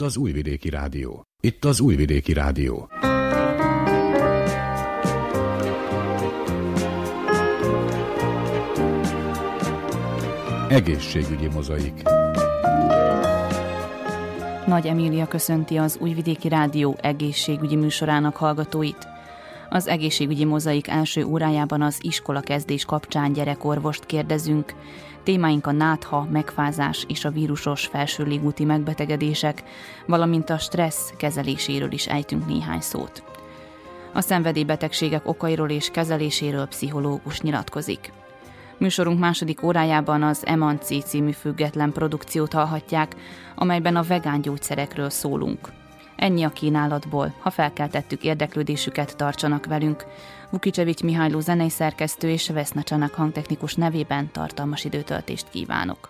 Itt az Újvidéki Rádió. Itt az Újvidéki Rádió. Egészségügyi mozaik. Nagy Emília köszönti az Újvidéki Rádió egészségügyi műsorának hallgatóit. Az egészségügyi mozaik első órájában az iskola kezdés kapcsán gyerekorvost kérdezünk. Témáink a nátha, megfázás és a vírusos felső légúti megbetegedések, valamint a stressz kezeléséről is ejtünk néhány szót. A szenvedélybetegségek okairól és kezeléséről pszichológus nyilatkozik. Műsorunk második órájában az Emanci című független produkciót hallhatják, amelyben a vegán gyógyszerekről szólunk. Ennyi a kínálatból, ha felkeltettük érdeklődésüket, tartsanak velünk. Vukicsevics Mihályló zenei szerkesztő és Veszna Csanak hangtechnikus nevében tartalmas időtöltést kívánok.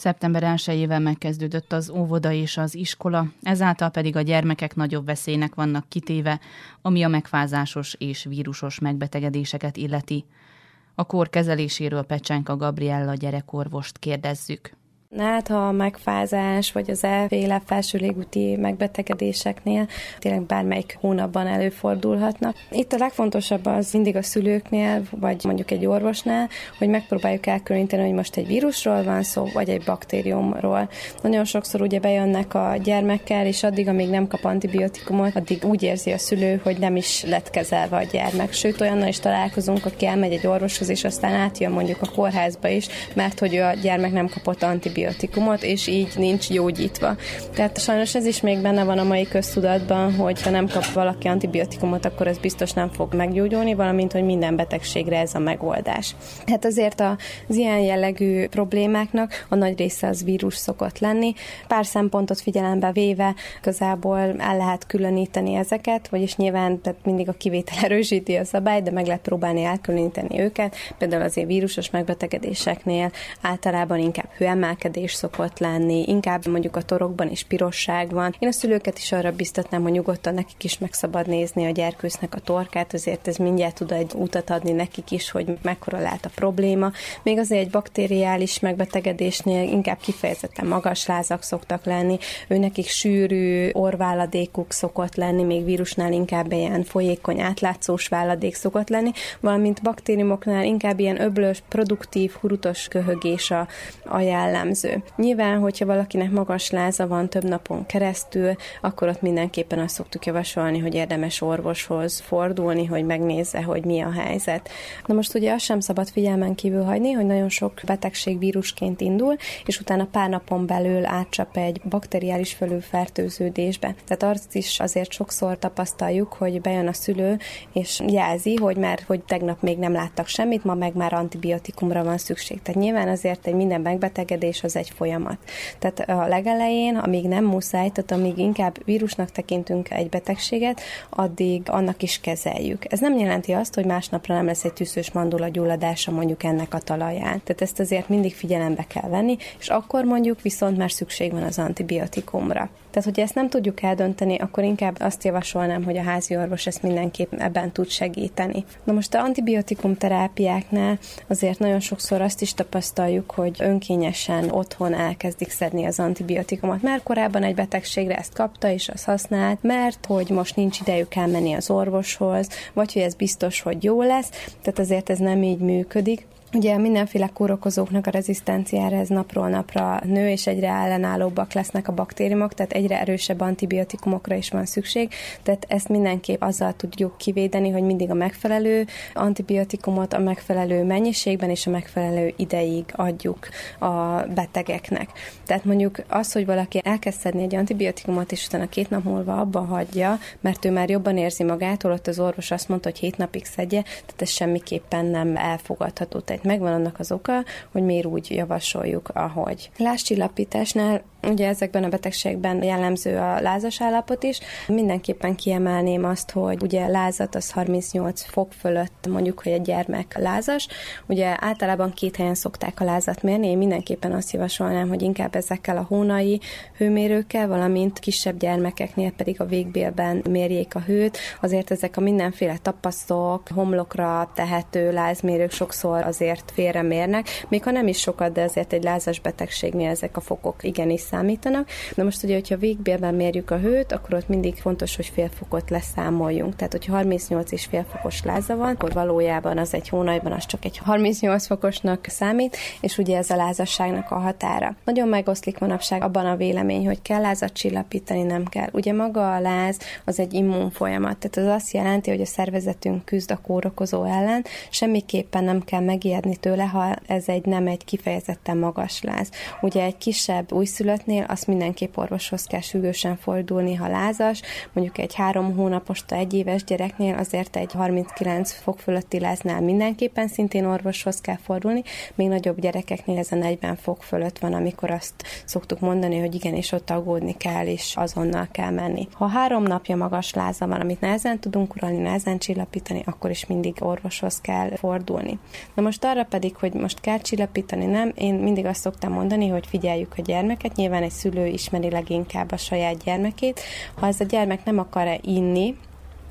Szeptember 1-ével megkezdődött az óvoda és az iskola, ezáltal pedig a gyermekek nagyobb veszélynek vannak kitéve, ami a megfázásos és vírusos megbetegedéseket illeti. A kór kezeléséről Pecsánka Gabriella gyerekorvost kérdezzük. Hát, ha a megfázás vagy az elféle felső légúti megbetegedéseknél tényleg bármelyik hónapban előfordulhatnak. Itt a legfontosabb az mindig a szülőknél, vagy mondjuk egy orvosnál, hogy megpróbáljuk elkülöníteni, hogy most egy vírusról van szó, vagy egy baktériumról. Nagyon sokszor ugye bejönnek a gyermekkel, és addig, amíg nem kap antibiotikumot, addig úgy érzi a szülő, hogy nem is lett kezelve a gyermek. Sőt, olyannal is találkozunk, aki elmegy egy orvoshoz, és aztán átjön mondjuk a kórházba is, mert hogy a gyermek nem kapott antibiotikumot, és így nincs gyógyítva. Tehát sajnos ez is még benne van a mai köztudatban, hogy ha nem kap valaki antibiotikumot, akkor ez biztos nem fog meggyógyulni, valamint, hogy minden betegségre ez a megoldás. Hát azért az ilyen jellegű problémáknak a nagy része az vírus szokott lenni. Pár szempontot figyelembe véve igazából el lehet különíteni ezeket, vagyis nyilván tehát mindig a kivétel erősíti a szabály, de meg lehet próbálni elkülöníteni őket. Például azért vírusos megbetegedéseknél általában inkább hőemelkedés szokott lenni, inkább mondjuk a torokban is pirosság van. Én a szülőket is arra biztatnám, hogy nyugodtan nekik is meg szabad nézni a gyerkősznek a torkát, azért ez mindjárt tud egy utat adni nekik is, hogy mekkora lehet a probléma. Még azért egy bakteriális megbetegedésnél inkább kifejezetten magas lázak szoktak lenni, ő nekik sűrű orváladékuk szokott lenni, még vírusnál inkább ilyen folyékony átlátszós váladék szokott lenni, valamint baktériumoknál inkább ilyen öblös, produktív, hurutos köhögés a, a jellemző. Nyilván, hogyha valakinek magas láza van több napon keresztül, akkor ott mindenképpen azt szoktuk javasolni, hogy érdemes orvoshoz fordulni, hogy megnézze, hogy mi a helyzet. Na most ugye azt sem szabad figyelmen kívül hagyni, hogy nagyon sok betegség vírusként indul, és utána pár napon belül átcsap egy bakteriális fölülfertőződésbe. Tehát azt is azért sokszor tapasztaljuk, hogy bejön a szülő, és jelzi, hogy már hogy tegnap még nem láttak semmit, ma meg már antibiotikumra van szükség. Tehát nyilván azért egy minden megbetegedés az egy folyamat. Tehát a legelején, amíg nem muszáj, tehát amíg inkább vírusnak tekintünk egy betegséget, addig annak is kezeljük. Ez nem jelenti azt, hogy másnapra nem lesz egy tűzős mandula gyulladása mondjuk ennek a talaján. Tehát ezt azért mindig figyelembe kell venni, és akkor mondjuk viszont már szükség van az antibiotikumra. Tehát, hogyha ezt nem tudjuk eldönteni, akkor inkább azt javasolnám, hogy a házi orvos ezt mindenképp ebben tud segíteni. Na most a antibiotikum terápiáknál azért nagyon sokszor azt is tapasztaljuk, hogy önkényesen otthon elkezdik szedni az antibiotikumot, mert korábban egy betegségre ezt kapta és azt használt, mert hogy most nincs idejük elmenni az orvoshoz, vagy hogy ez biztos, hogy jó lesz, tehát azért ez nem így működik. Ugye mindenféle kórokozóknak a rezisztenciára ez napról napra nő, és egyre ellenállóbbak lesznek a baktériumok, tehát egyre erősebb antibiotikumokra is van szükség, tehát ezt mindenképp azzal tudjuk kivédeni, hogy mindig a megfelelő antibiotikumot a megfelelő mennyiségben és a megfelelő ideig adjuk a betegeknek. Tehát mondjuk az, hogy valaki elkezd szedni egy antibiotikumot, és utána két nap múlva abba hagyja, mert ő már jobban érzi magától, ott az orvos azt mondta, hogy hét napig szedje, tehát ez semmiképpen nem elfogadható. Tehát ennek megvan annak az oka, hogy miért úgy javasoljuk, ahogy. Lázcsillapításnál Ugye ezekben a betegségben jellemző a lázas állapot is. Mindenképpen kiemelném azt, hogy ugye lázat az 38 fok fölött mondjuk, hogy egy gyermek lázas. Ugye általában két helyen szokták a lázat mérni, én mindenképpen azt javasolnám, hogy inkább ezekkel a hónai hőmérőkkel, valamint kisebb gyermekeknél pedig a végbélben mérjék a hőt. Azért ezek a mindenféle tapasztok, homlokra tehető lázmérők sokszor azért félremérnek, még ha nem is sokat, de azért egy lázas betegségnél ezek a fokok igenis számítanak. Na most ugye, hogyha végbélben mérjük a hőt, akkor ott mindig fontos, hogy fél fokot leszámoljunk. Tehát, hogyha 38 és fél fokos láza van, akkor valójában az egy hónapban az csak egy 38 fokosnak számít, és ugye ez a lázasságnak a határa. Nagyon megoszlik manapság abban a vélemény, hogy kell lázat csillapítani, nem kell. Ugye maga a láz az egy immun folyamat, tehát az azt jelenti, hogy a szervezetünk küzd a kórokozó ellen, semmiképpen nem kell megijedni tőle, ha ez egy nem egy kifejezetten magas láz. Ugye egy kisebb újszülött esetnél azt mindenképp orvoshoz kell sürgősen fordulni, ha lázas, mondjuk egy három hónapos, egy éves gyereknél azért egy 39 fok fölötti láznál mindenképpen szintén orvoshoz kell fordulni, még nagyobb gyerekeknél ez a 40 fok fölött van, amikor azt szoktuk mondani, hogy igen, és ott aggódni kell, és azonnal kell menni. Ha három napja magas láza van, amit nehezen tudunk uralni, nehezen csillapítani, akkor is mindig orvoshoz kell fordulni. Na most arra pedig, hogy most kell csillapítani, nem, én mindig azt szoktam mondani, hogy figyeljük a gyermeket, nyilván egy szülő ismeri leginkább a saját gyermekét. Ha ez a gyermek nem akar-e inni,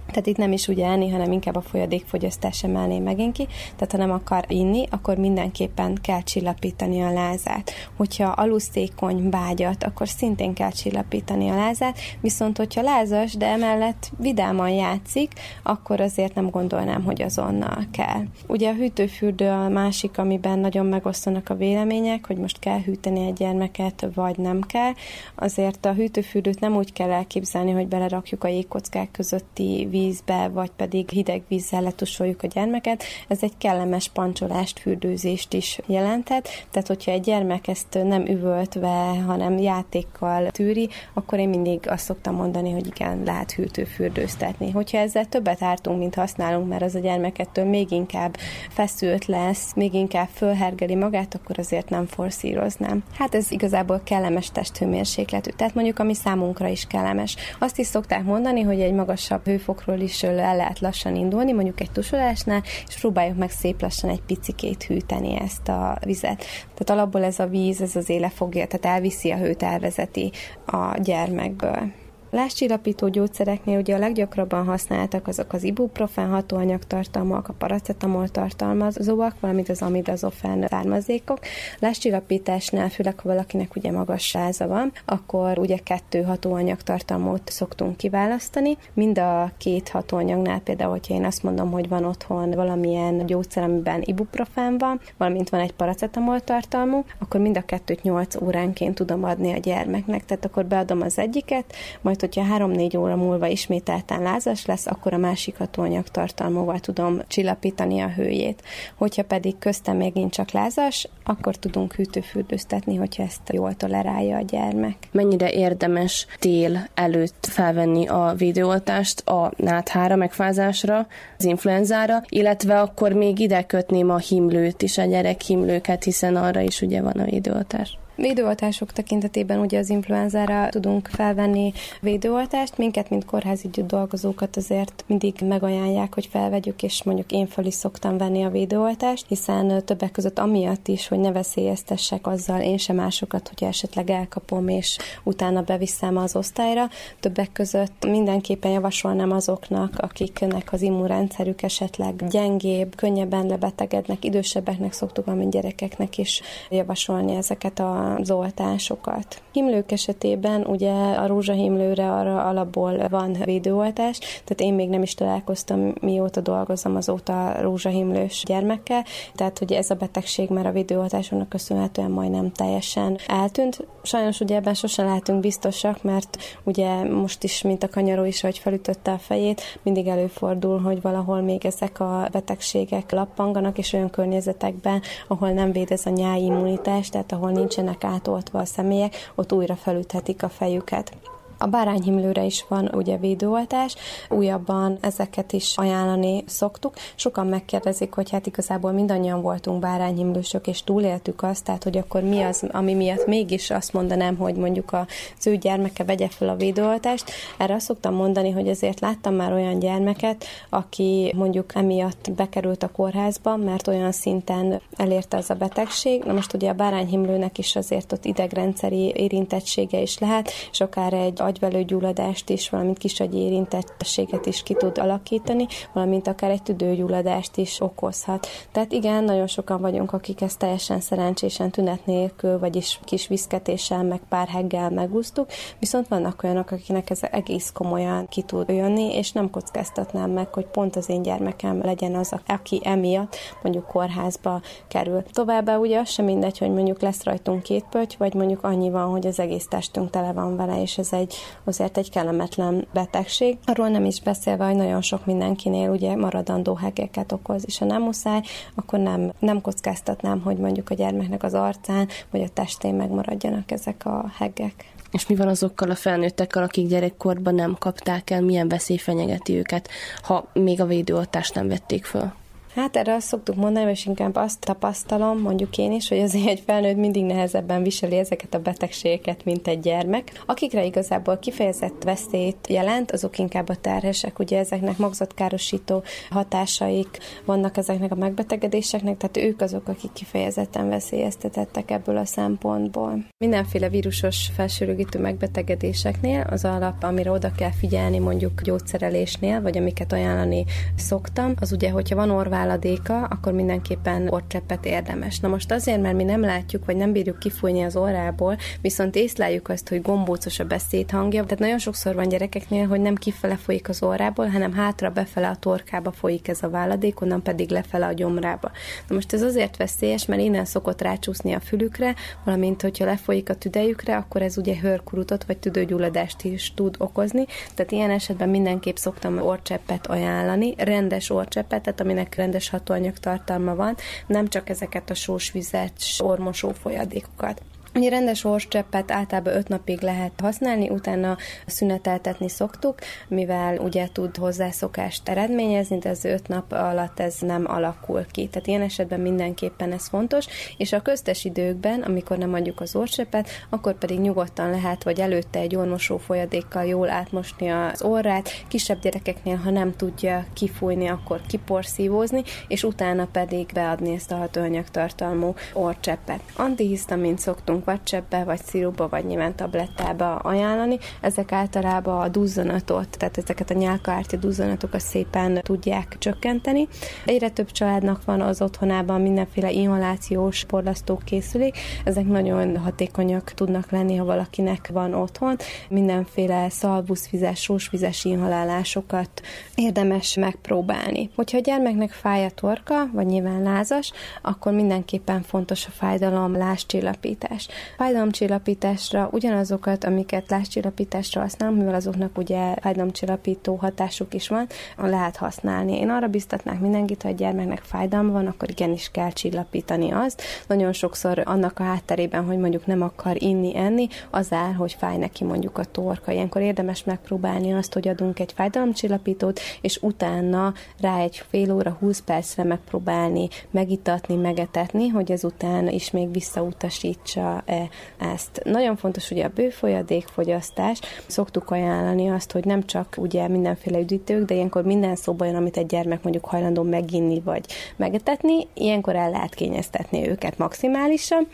Tehát itt nem is ugye enni, hanem inkább a folyadékfogyasztás emelné megint ki. Tehát ha nem akar inni, akkor mindenképpen kell csillapítani a lázát. Hogyha alusztékony bágyat, akkor szintén kell csillapítani a lázát, viszont hogyha lázas, de emellett vidáman játszik, akkor azért nem gondolnám, hogy azonnal kell. Ugye a hűtőfürdő a másik, amiben nagyon megosztanak a vélemények, hogy most kell hűteni egy gyermeket, vagy nem kell. Azért a hűtőfürdőt nem úgy kell elképzelni, hogy belerakjuk a jégkockák közötti vízbe, vagy pedig hideg vízzel letusoljuk a gyermeket. Ez egy kellemes pancsolást, fürdőzést is jelenthet. Tehát, hogyha egy gyermek ezt nem üvöltve, hanem játékkal tűri, akkor én mindig azt szoktam mondani, hogy igen, lehet hűtőfürdőztetni. Hogyha ezzel többet ártunk, mint használunk, mert az a gyermekettől még inkább feszült lesz, még inkább fölhergeli magát, akkor azért nem forszíroznám. Hát ez igazából kellemes testhőmérsékletű, tehát mondjuk ami számunkra is kellemes. Azt is szokták mondani, hogy egy magasabb hőfokról is el lehet lassan indulni, mondjuk egy tusolásnál, és próbáljuk meg szép lassan egy picikét hűteni ezt a vizet. Tehát alapból ez a víz, ez az éle fogja, tehát elviszi a hőt, elvezeti a gyermekből. Láscsillapító gyógyszereknél ugye a leggyakrabban használtak azok az ibuprofen hatóanyagtartalmak, a paracetamol tartalmazóak, valamint az amidazofen származékok. Láscsillapításnál, főleg ha valakinek ugye magas sáza van, akkor ugye kettő hatóanyagtartalmot szoktunk kiválasztani. Mind a két hatóanyagnál például, hogyha én azt mondom, hogy van otthon valamilyen gyógyszer, amiben ibuprofen van, valamint van egy paracetamol tartalmú, akkor mind a kettőt 8 óránként tudom adni a gyermeknek. Tehát akkor beadom az egyiket, majd majd hogyha 3-4 óra múlva ismételten lázas lesz, akkor a másik hatóanyag tartalmúval tudom csillapítani a hőjét. Hogyha pedig köztem megint csak lázas, akkor tudunk hűtőfürdőztetni, hogyha ezt jól tolerálja a gyermek. Mennyire érdemes tél előtt felvenni a védőoltást a náthára, megfázásra, az influenzára, illetve akkor még ide kötném a himlőt is, a gyerek himlőket, hiszen arra is ugye van a védőoltás. Védőoltások tekintetében ugye az influenzára tudunk felvenni védőoltást. Minket, mint kórházi dolgozókat azért mindig megajánlják, hogy felvegyük, és mondjuk én fel is szoktam venni a védőoltást, hiszen többek között amiatt is, hogy ne veszélyeztessek azzal én sem másokat, hogy esetleg elkapom, és utána beviszem az osztályra. Többek között mindenképpen javasolnám azoknak, akiknek az immunrendszerük esetleg gyengébb, könnyebben lebetegednek, idősebbeknek szoktuk, mint gyerekeknek is javasolni ezeket a az oltásokat. Himlők esetében ugye a rózsahimlőre arra alapból van védőoltás, tehát én még nem is találkoztam, mióta dolgozom azóta rózsahimlős gyermekkel, tehát hogy ez a betegség már a védőoltásoknak köszönhetően majdnem teljesen eltűnt. Sajnos ugye ebben sosem lehetünk biztosak, mert ugye most is, mint a kanyaró is, hogy felütötte a fejét, mindig előfordul, hogy valahol még ezek a betegségek lappanganak, és olyan környezetekben, ahol nem véd ez a nyáj immunitás, tehát ahol nincsenek átoltva a személyek, ott újra felüthetik a fejüket. A bárányhimlőre is van ugye védőoltás, újabban ezeket is ajánlani szoktuk. Sokan megkérdezik, hogy hát igazából mindannyian voltunk bárányhimlősök, és túléltük azt, tehát hogy akkor mi az, ami miatt mégis azt mondanám, hogy mondjuk a ő gyermeke vegye fel a védőoltást. Erre azt szoktam mondani, hogy azért láttam már olyan gyermeket, aki mondjuk emiatt bekerült a kórházba, mert olyan szinten elérte ez a betegség. Na most ugye a bárányhimlőnek is azért ott idegrendszeri érintettsége is lehet, és akár egy agyvelőgyulladást is, valamint kisagyi érintettséget is ki tud alakítani, valamint akár egy tüdőgyulladást is okozhat. Tehát igen, nagyon sokan vagyunk, akik ezt teljesen szerencsésen tünet nélkül, vagyis kis viszketéssel, meg pár heggel megúsztuk, viszont vannak olyanok, akiknek ez egész komolyan ki tud jönni, és nem kockáztatnám meg, hogy pont az én gyermekem legyen az, aki emiatt mondjuk kórházba kerül. Továbbá ugye az sem mindegy, hogy mondjuk lesz rajtunk két pötty, vagy mondjuk annyi van, hogy az egész testünk tele van vele, és ez egy azért egy kellemetlen betegség. Arról nem is beszélve, hogy nagyon sok mindenkinél ugye maradandó hegeket okoz, és ha nem muszáj, akkor nem, nem kockáztatnám, hogy mondjuk a gyermeknek az arcán vagy a testén megmaradjanak ezek a hegek. És mi van azokkal a felnőttekkel, akik gyerekkorban nem kapták el, milyen veszély fenyegeti őket, ha még a védőoltást nem vették föl? Hát erre azt szoktuk mondani, és inkább azt tapasztalom, mondjuk én is, hogy azért egy felnőtt mindig nehezebben viseli ezeket a betegségeket, mint egy gyermek. Akikre igazából kifejezett veszélyt jelent, azok inkább a terhesek. Ugye ezeknek magzatkárosító hatásaik vannak ezeknek a megbetegedéseknek, tehát ők azok, akik kifejezetten veszélyeztetettek ebből a szempontból. Mindenféle vírusos felsőrögítő megbetegedéseknél az alap, amire oda kell figyelni mondjuk gyógyszerelésnél, vagy amiket ajánlani szoktam, az ugye, hogyha van orváladéka, akkor mindenképpen orcseppet érdemes. Na most azért, mert mi nem látjuk, vagy nem bírjuk kifújni az orrából, viszont észleljük azt, hogy gombócos a beszédhangja. Tehát nagyon sokszor van gyerekeknél, hogy nem kifele folyik az orrából, hanem hátra befele a torkába folyik ez a váladék, onnan pedig lefele a gyomrába. Na most ez azért veszélyes, mert innen szokott rácsúszni a fülükre, valamint hogyha lefolyik a tüdejükre, akkor ez ugye hörkurutot vagy tüdőgyulladást is tud okozni. Tehát ilyen esetben mindenképp szoktam orcseppet ajánlani, rendes orcseppet, tehát aminek rendes hatóanyag tartalma van, nem csak ezeket a sósvizet, ormosó folyadékokat. Ugye rendes orcseppet általában öt napig lehet használni, utána szüneteltetni szoktuk, mivel ugye tud hozzászokást eredményezni, de az öt nap alatt ez nem alakul ki. Tehát ilyen esetben mindenképpen ez fontos, és a köztes időkben, amikor nem adjuk az orcseppet, akkor pedig nyugodtan lehet, vagy előtte egy ormosó folyadékkal jól átmosni az orrát, kisebb gyerekeknél, ha nem tudja kifújni, akkor kiporszívózni, és utána pedig beadni ezt a hatóanyag tartalmú orcseppet. Antihisztamint szoktunk vagy cseppbe, vagy szirupba, vagy nyilván tablettába ajánlani. Ezek általában a duzzanatot, tehát ezeket a nyálkártya duzzanatokat szépen tudják csökkenteni. Egyre több családnak van az otthonában mindenféle inhalációs porlasztók készülék. Ezek nagyon hatékonyak tudnak lenni, ha valakinek van otthon. Mindenféle szalbuszvizes, sósvizes inhalálásokat érdemes megpróbálni. Hogyha a gyermeknek fáj a torka, vagy nyilván lázas, akkor mindenképpen fontos a fájdalom láscsillapítás. Fájdalomcsillapításra ugyanazokat, amiket láscsillapításra használom, mivel azoknak ugye fájdalomcsillapító hatásuk is van, lehet használni. Én arra biztatnák mindenkit, ha a gyermeknek fájdalma van, akkor igenis kell csillapítani azt. Nagyon sokszor annak a hátterében, hogy mondjuk nem akar inni, enni, az áll, hogy fáj neki mondjuk a torka. Ilyenkor érdemes megpróbálni azt, hogy adunk egy fájdalomcsillapítót, és utána rá egy fél óra, 20 percre megpróbálni megitatni, megetetni, hogy ezután is még visszautasítsa -e ezt. Nagyon fontos ugye a bőfolyadékfogyasztás. Szoktuk ajánlani azt, hogy nem csak ugye mindenféle üdítők, de ilyenkor minden szóba jön, amit egy gyermek mondjuk hajlandó meginni vagy megetetni, ilyenkor el lehet kényeztetni őket maximálisan,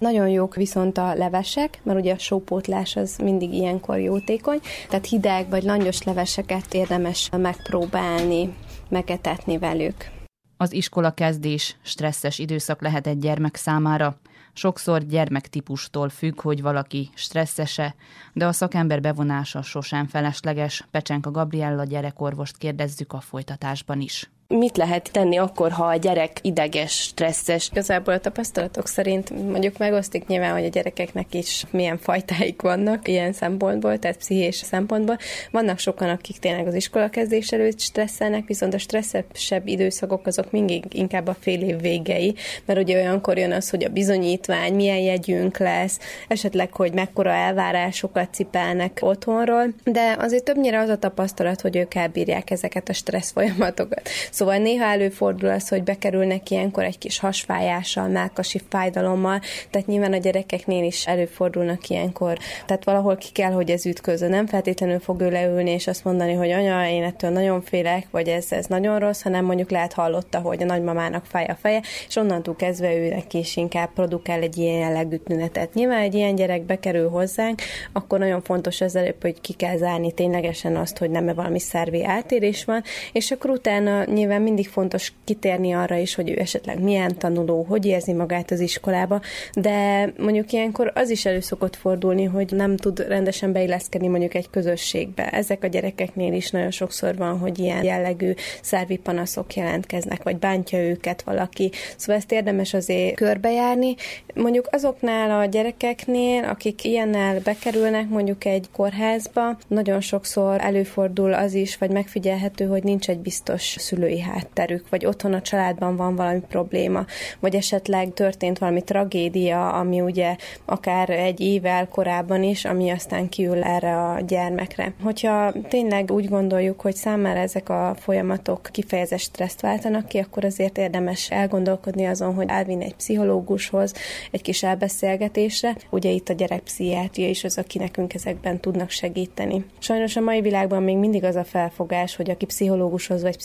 nagyon jók viszont a levesek, mert ugye a sópótlás az mindig ilyenkor jótékony, tehát hideg vagy langyos leveseket érdemes megpróbálni, megetetni velük. Az iskola kezdés stresszes időszak lehet egy gyermek számára. Sokszor gyermektípustól függ, hogy valaki stresszese, de a szakember bevonása sosem felesleges. Pecsenka Gabriella gyerekorvost kérdezzük a folytatásban is mit lehet tenni akkor, ha a gyerek ideges, stresszes? Igazából a tapasztalatok szerint mondjuk megosztik nyilván, hogy a gyerekeknek is milyen fajtáik vannak ilyen szempontból, tehát pszichés szempontból. Vannak sokan, akik tényleg az iskola kezdés előtt stresszelnek, viszont a stresszesebb időszakok azok mindig inkább a fél év végei, mert ugye olyankor jön az, hogy a bizonyítvány, milyen jegyünk lesz, esetleg, hogy mekkora elvárásokat cipelnek otthonról, de azért többnyire az a tapasztalat, hogy ők elbírják ezeket a stressz folyamatokat. Szóval néha előfordul az, hogy bekerülnek ilyenkor egy kis hasfájással, melkasi fájdalommal, tehát nyilván a gyerekeknél is előfordulnak ilyenkor. Tehát valahol ki kell, hogy ez ütközön. Nem feltétlenül fog ő leülni és azt mondani, hogy anya, én ettől nagyon félek, vagy ez, ez nagyon rossz, hanem mondjuk lehet hallotta, hogy a nagymamának fáj a feje, és onnantól kezdve őnek is inkább produkál egy ilyen jellegű tünetet. Nyilván egy ilyen gyerek bekerül hozzánk, akkor nagyon fontos az előbb, hogy ki kell zárni ténylegesen azt, hogy nem -e valami szervi átérés van, és akkor utána nyilván nyilván mindig fontos kitérni arra is, hogy ő esetleg milyen tanuló, hogy érzi magát az iskolába, de mondjuk ilyenkor az is elő szokott fordulni, hogy nem tud rendesen beilleszkedni mondjuk egy közösségbe. Ezek a gyerekeknél is nagyon sokszor van, hogy ilyen jellegű szervi panaszok jelentkeznek, vagy bántja őket valaki. Szóval ezt érdemes azért körbejárni. Mondjuk azoknál a gyerekeknél, akik ilyennel bekerülnek mondjuk egy kórházba, nagyon sokszor előfordul az is, vagy megfigyelhető, hogy nincs egy biztos szülői hátterük, vagy otthon a családban van valami probléma, vagy esetleg történt valami tragédia, ami ugye akár egy évvel korábban is, ami aztán kiül erre a gyermekre. Hogyha tényleg úgy gondoljuk, hogy számára ezek a folyamatok kifejezett stresszt váltanak ki, akkor azért érdemes elgondolkodni azon, hogy elvinni egy pszichológushoz, egy kis elbeszélgetésre. Ugye itt a gyerekpszichiátria is az, aki nekünk ezekben tudnak segíteni. Sajnos a mai világban még mindig az a felfogás, hogy aki pszichológushoz vagy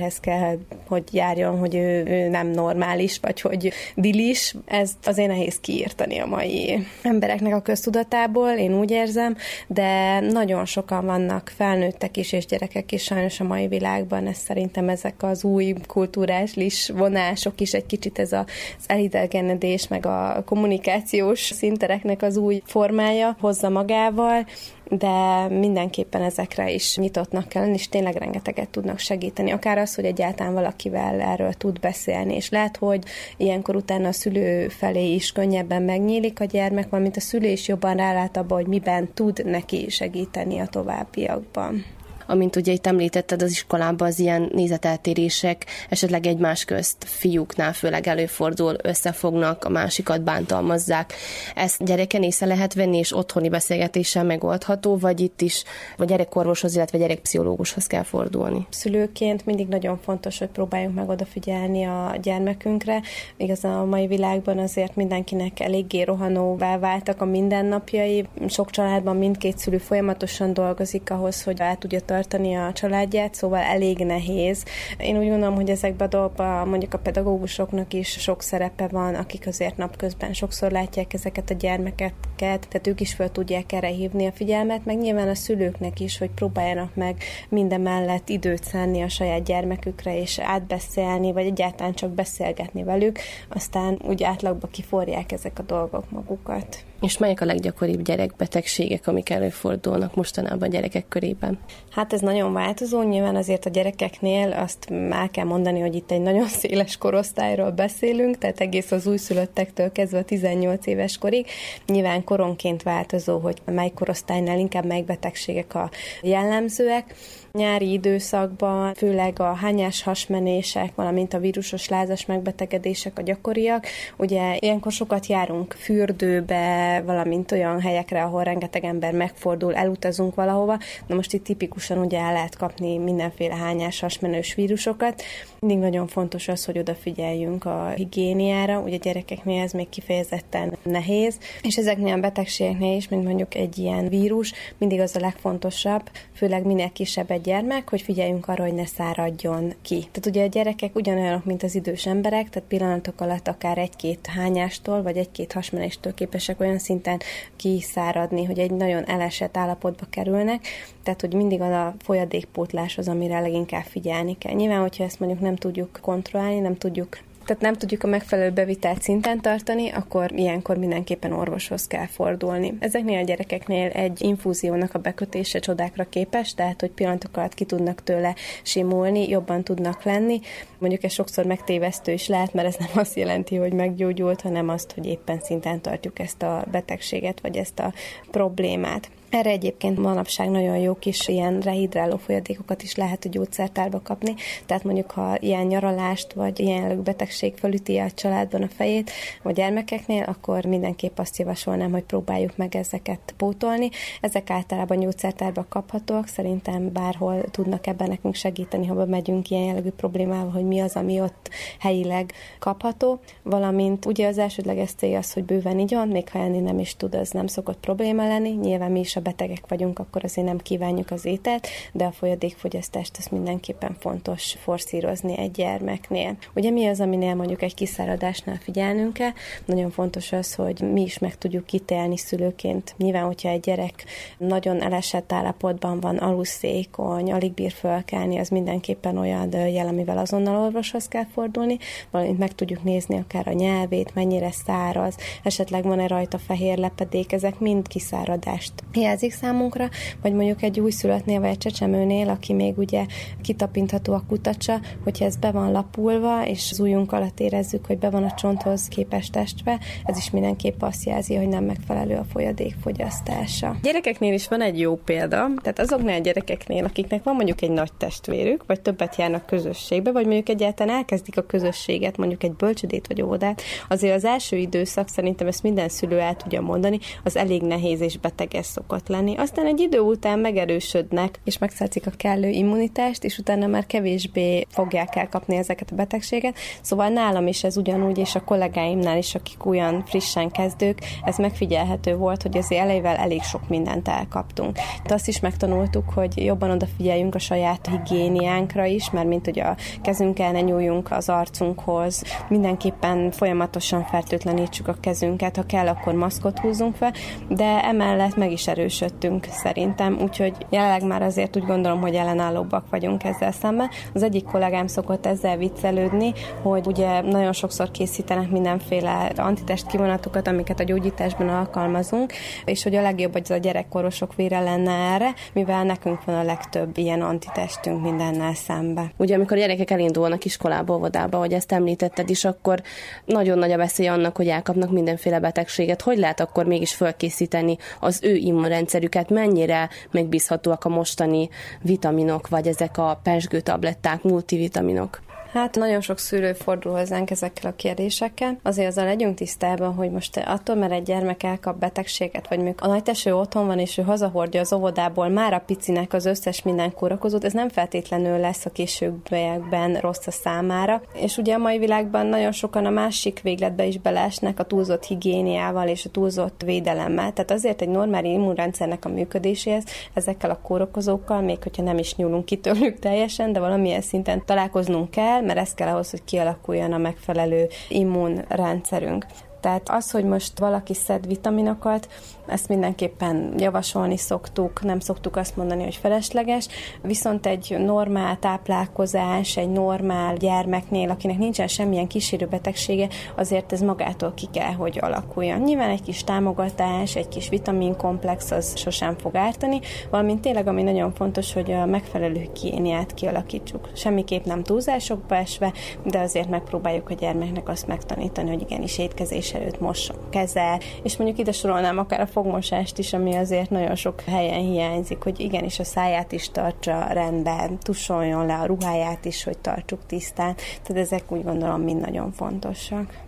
pszichiáterhez kell, hogy járjon, hogy ő, ő nem normális, vagy hogy dilis. Ez azért nehéz kiírtani a mai embereknek a köztudatából, én úgy érzem, de nagyon sokan vannak felnőttek is és gyerekek is sajnos a mai világban. Ez szerintem ezek az új kulturális vonások is egy kicsit ez az elidegenedés, meg a kommunikációs szintereknek az új formája hozza magával, de mindenképpen ezekre is nyitottnak kell lenni, és tényleg rengeteget tudnak segíteni. Akár az, hogy egyáltalán valakivel erről tud beszélni, és lehet, hogy ilyenkor utána a szülő felé is könnyebben megnyílik a gyermek, valamint a szülő is jobban rálát abba, hogy miben tud neki segíteni a továbbiakban amint ugye itt említetted az iskolában az ilyen nézeteltérések esetleg egymás közt fiúknál főleg előfordul, összefognak, a másikat bántalmazzák. Ezt gyereken észre lehet venni, és otthoni beszélgetéssel megoldható, vagy itt is a gyerekorvoshoz, illetve gyerekpszichológushoz kell fordulni? Szülőként mindig nagyon fontos, hogy próbáljunk meg odafigyelni a gyermekünkre. Igazán a mai világban azért mindenkinek eléggé rohanóvá váltak a mindennapjai. Sok családban mindkét szülő folyamatosan dolgozik ahhoz, hogy el tudja tartani a családját, szóval elég nehéz. Én úgy gondolom, hogy ezekben a dolgokban mondjuk a pedagógusoknak is sok szerepe van, akik azért napközben sokszor látják ezeket a gyermekeket, tehát ők is fel tudják erre hívni a figyelmet, meg nyilván a szülőknek is, hogy próbáljanak meg minden mellett időt szánni a saját gyermekükre, és átbeszélni, vagy egyáltalán csak beszélgetni velük, aztán úgy átlagba kiforják ezek a dolgok magukat. És melyek a leggyakoribb gyerekbetegségek, amik előfordulnak mostanában a gyerekek körében? Hát ez nagyon változó, nyilván azért a gyerekeknél azt már kell mondani, hogy itt egy nagyon széles korosztályról beszélünk, tehát egész az újszülöttektől kezdve a 18 éves korig. Nyilván koronként változó, hogy mely korosztálynál inkább melyik betegségek a jellemzőek. Nyári időszakban főleg a hányás hasmenések, valamint a vírusos lázas megbetegedések a gyakoriak. Ugye ilyenkor sokat járunk fürdőbe, valamint olyan helyekre, ahol rengeteg ember megfordul, elutazunk valahova. Na most itt tipikusan ugye el lehet kapni mindenféle hányás hasmenős vírusokat. Mindig nagyon fontos az, hogy odafigyeljünk a higiéniára, ugye gyerekeknél ez még kifejezetten nehéz, és ezeknél a betegségeknél is, mint mondjuk egy ilyen vírus, mindig az a legfontosabb, főleg minél kisebb egy gyermek, hogy figyeljünk arra, hogy ne száradjon ki. Tehát ugye a gyerekek ugyanolyanok, mint az idős emberek, tehát pillanatok alatt akár egy-két hányástól, vagy egy-két hasmenéstől képesek olyan szinten kiszáradni, hogy egy nagyon elesett állapotba kerülnek, tehát hogy mindig a folyadékpótlás az, amire leginkább figyelni kell. Nyilván, hogyha ezt mondjuk nem tudjuk kontrollálni, nem tudjuk tehát nem tudjuk a megfelelő bevitelt szinten tartani, akkor ilyenkor mindenképpen orvoshoz kell fordulni. Ezeknél a gyerekeknél egy infúziónak a bekötése csodákra képes, tehát hogy pillanatok alatt ki tudnak tőle simulni, jobban tudnak lenni. Mondjuk ez sokszor megtévesztő is lehet, mert ez nem azt jelenti, hogy meggyógyult, hanem azt, hogy éppen szinten tartjuk ezt a betegséget, vagy ezt a problémát. Erre egyébként manapság nagyon jó kis ilyen rehidráló folyadékokat is lehet a gyógyszertárba kapni, tehát mondjuk ha ilyen nyaralást vagy ilyen betegség felüti a családban a fejét, vagy gyermekeknél, akkor mindenképp azt javasolnám, hogy próbáljuk meg ezeket pótolni. Ezek általában gyógyszertárba kaphatóak, szerintem bárhol tudnak ebben nekünk segíteni, ha megyünk ilyen jellegű problémával, hogy mi az, ami ott helyileg kapható, valamint ugye az elsődleges cél az, hogy bőven igyon, még ha enni nem is tud, az nem szokott probléma lenni, nyilván mi is a betegek vagyunk, akkor azért nem kívánjuk az ételt, de a folyadékfogyasztást azt mindenképpen fontos forszírozni egy gyermeknél. Ugye mi az, aminél mondjuk egy kiszáradásnál figyelnünk kell? Nagyon fontos az, hogy mi is meg tudjuk kitélni szülőként. Nyilván, hogyha egy gyerek nagyon elesett állapotban van, aluszékony, alig bír fölkelni, az mindenképpen olyan jel, amivel azonnal orvoshoz kell fordulni, valamint meg tudjuk nézni akár a nyelvét, mennyire száraz, esetleg van-e rajta fehér lepedék, ezek mind kiszáradást jelzik számunkra, vagy mondjuk egy újszülöttnél vagy egy csecsemőnél, aki még ugye kitapintható a kutacsa, hogyha ez be van lapulva, és az ujjunk alatt érezzük, hogy be van a csonthoz képes testve, ez is mindenképp azt jelzi, hogy nem megfelelő a folyadék fogyasztása. Gyerekeknél is van egy jó példa, tehát azoknál a gyerekeknél, akiknek van mondjuk egy nagy testvérük, vagy többet járnak közösségbe, vagy mondjuk egyáltalán elkezdik a közösséget, mondjuk egy bölcsödét vagy óvodát, azért az első időszak szerintem ezt minden szülő el tudja mondani, az elég nehéz és beteges szokott lenni. Aztán egy idő után megerősödnek, és megszerzik a kellő immunitást, és utána már kevésbé fogják elkapni ezeket a betegséget. Szóval nálam is ez ugyanúgy, és a kollégáimnál is, akik olyan frissen kezdők, ez megfigyelhető volt, hogy azért elejével elég sok mindent elkaptunk. De azt is megtanultuk, hogy jobban odafigyeljünk a saját higiéniánkra is, mert mint hogy a kezünkkel ne nyúljunk az arcunkhoz, mindenképpen folyamatosan fertőtlenítsük a kezünket, ha kell, akkor maszkot húzunk fel, de emellett meg is erősödtünk szerintem, úgyhogy jelenleg már azért úgy gondolom, hogy ellenállóbbak vagyunk ezzel szemben. Az egyik kollégám szokott ezzel viccelődni, hogy ugye nagyon sokszor készítenek mindenféle antitest kivonatokat, amiket a gyógyításban alkalmazunk, és hogy a legjobb, hogy az a gyerekkorosok vére lenne erre, mivel nekünk van a legtöbb ilyen antitestünk mindennel szembe. Ugye amikor a gyerekek elindulnak iskolába, óvodába, hogy ezt említetted is, akkor nagyon nagy a veszély annak, hogy elkapnak mindenféle betegséget. Hogy lehet akkor mégis fölkészíteni az ő immunrendszerüket? Mennyire megbízhatóak a mostani vitaminok, vagy ezek a pesgő tabletták, multivitaminok? Hát nagyon sok szülő fordul hozzánk ezekkel a kérdésekkel. Azért azzal legyünk tisztában, hogy most attól, mert egy gyermek elkap betegséget, vagy mondjuk a nagyteső otthon van, és ő hazahordja az óvodából már a picinek az összes minden kórakozót, ez nem feltétlenül lesz a későbbiekben rossz a számára. És ugye a mai világban nagyon sokan a másik végletbe is beleesnek a túlzott higiéniával és a túlzott védelemmel. Tehát azért egy normális immunrendszernek a működéséhez ezekkel a kórokozókkal, még hogyha nem is nyúlunk ki tőlük teljesen, de valamilyen szinten találkoznunk kell, kell, mert ez kell ahhoz, hogy kialakuljon a megfelelő immunrendszerünk. Tehát az, hogy most valaki szed vitaminokat, ezt mindenképpen javasolni szoktuk, nem szoktuk azt mondani, hogy felesleges, viszont egy normál táplálkozás, egy normál gyermeknél, akinek nincsen semmilyen kísérő betegsége, azért ez magától ki kell, hogy alakuljon. Nyilván egy kis támogatás, egy kis vitaminkomplex az sosem fog ártani, valamint tényleg, ami nagyon fontos, hogy a megfelelő higiéniát kialakítsuk. Semmiképp nem túlzásokba esve, de azért megpróbáljuk a gyermeknek azt megtanítani, hogy igenis étkezés előtt mosson kezel, és mondjuk ide sorolnám akár a fogmosást is, ami azért nagyon sok helyen hiányzik, hogy igenis a száját is tartsa rendben, tusoljon le a ruháját is, hogy tartsuk tisztán. Tehát ezek úgy gondolom mind nagyon fontosak.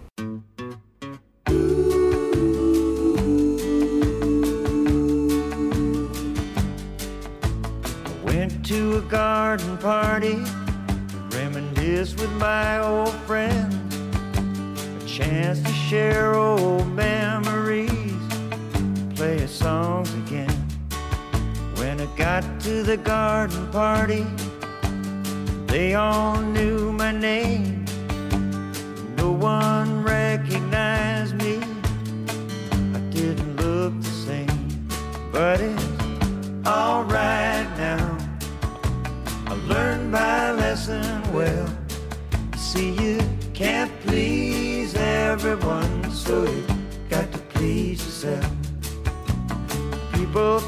To a garden party, reminisce with my old friends, a chance to share old memories got to the garden party, they all knew my name. No one recognized me. I didn't look the same, but it's alright now. I learned my lesson well. See, you can't please everyone, so you got to please yourself people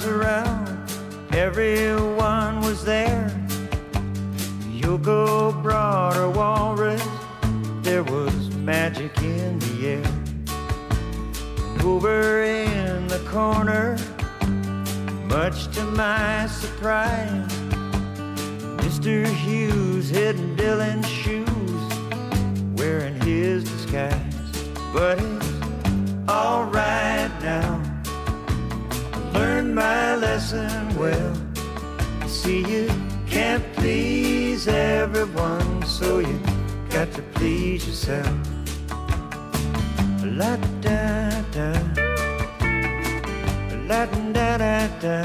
miles around. Everyone was there. Yoko brought a walrus. There was magic in the air. Over in the corner, much to my surprise, Mr. Hughes hidden Dylan's shoes, wearing his disguise. But it's alright learned my lesson well. See, you can't please everyone, so you got to please yourself. La da da, la da da da.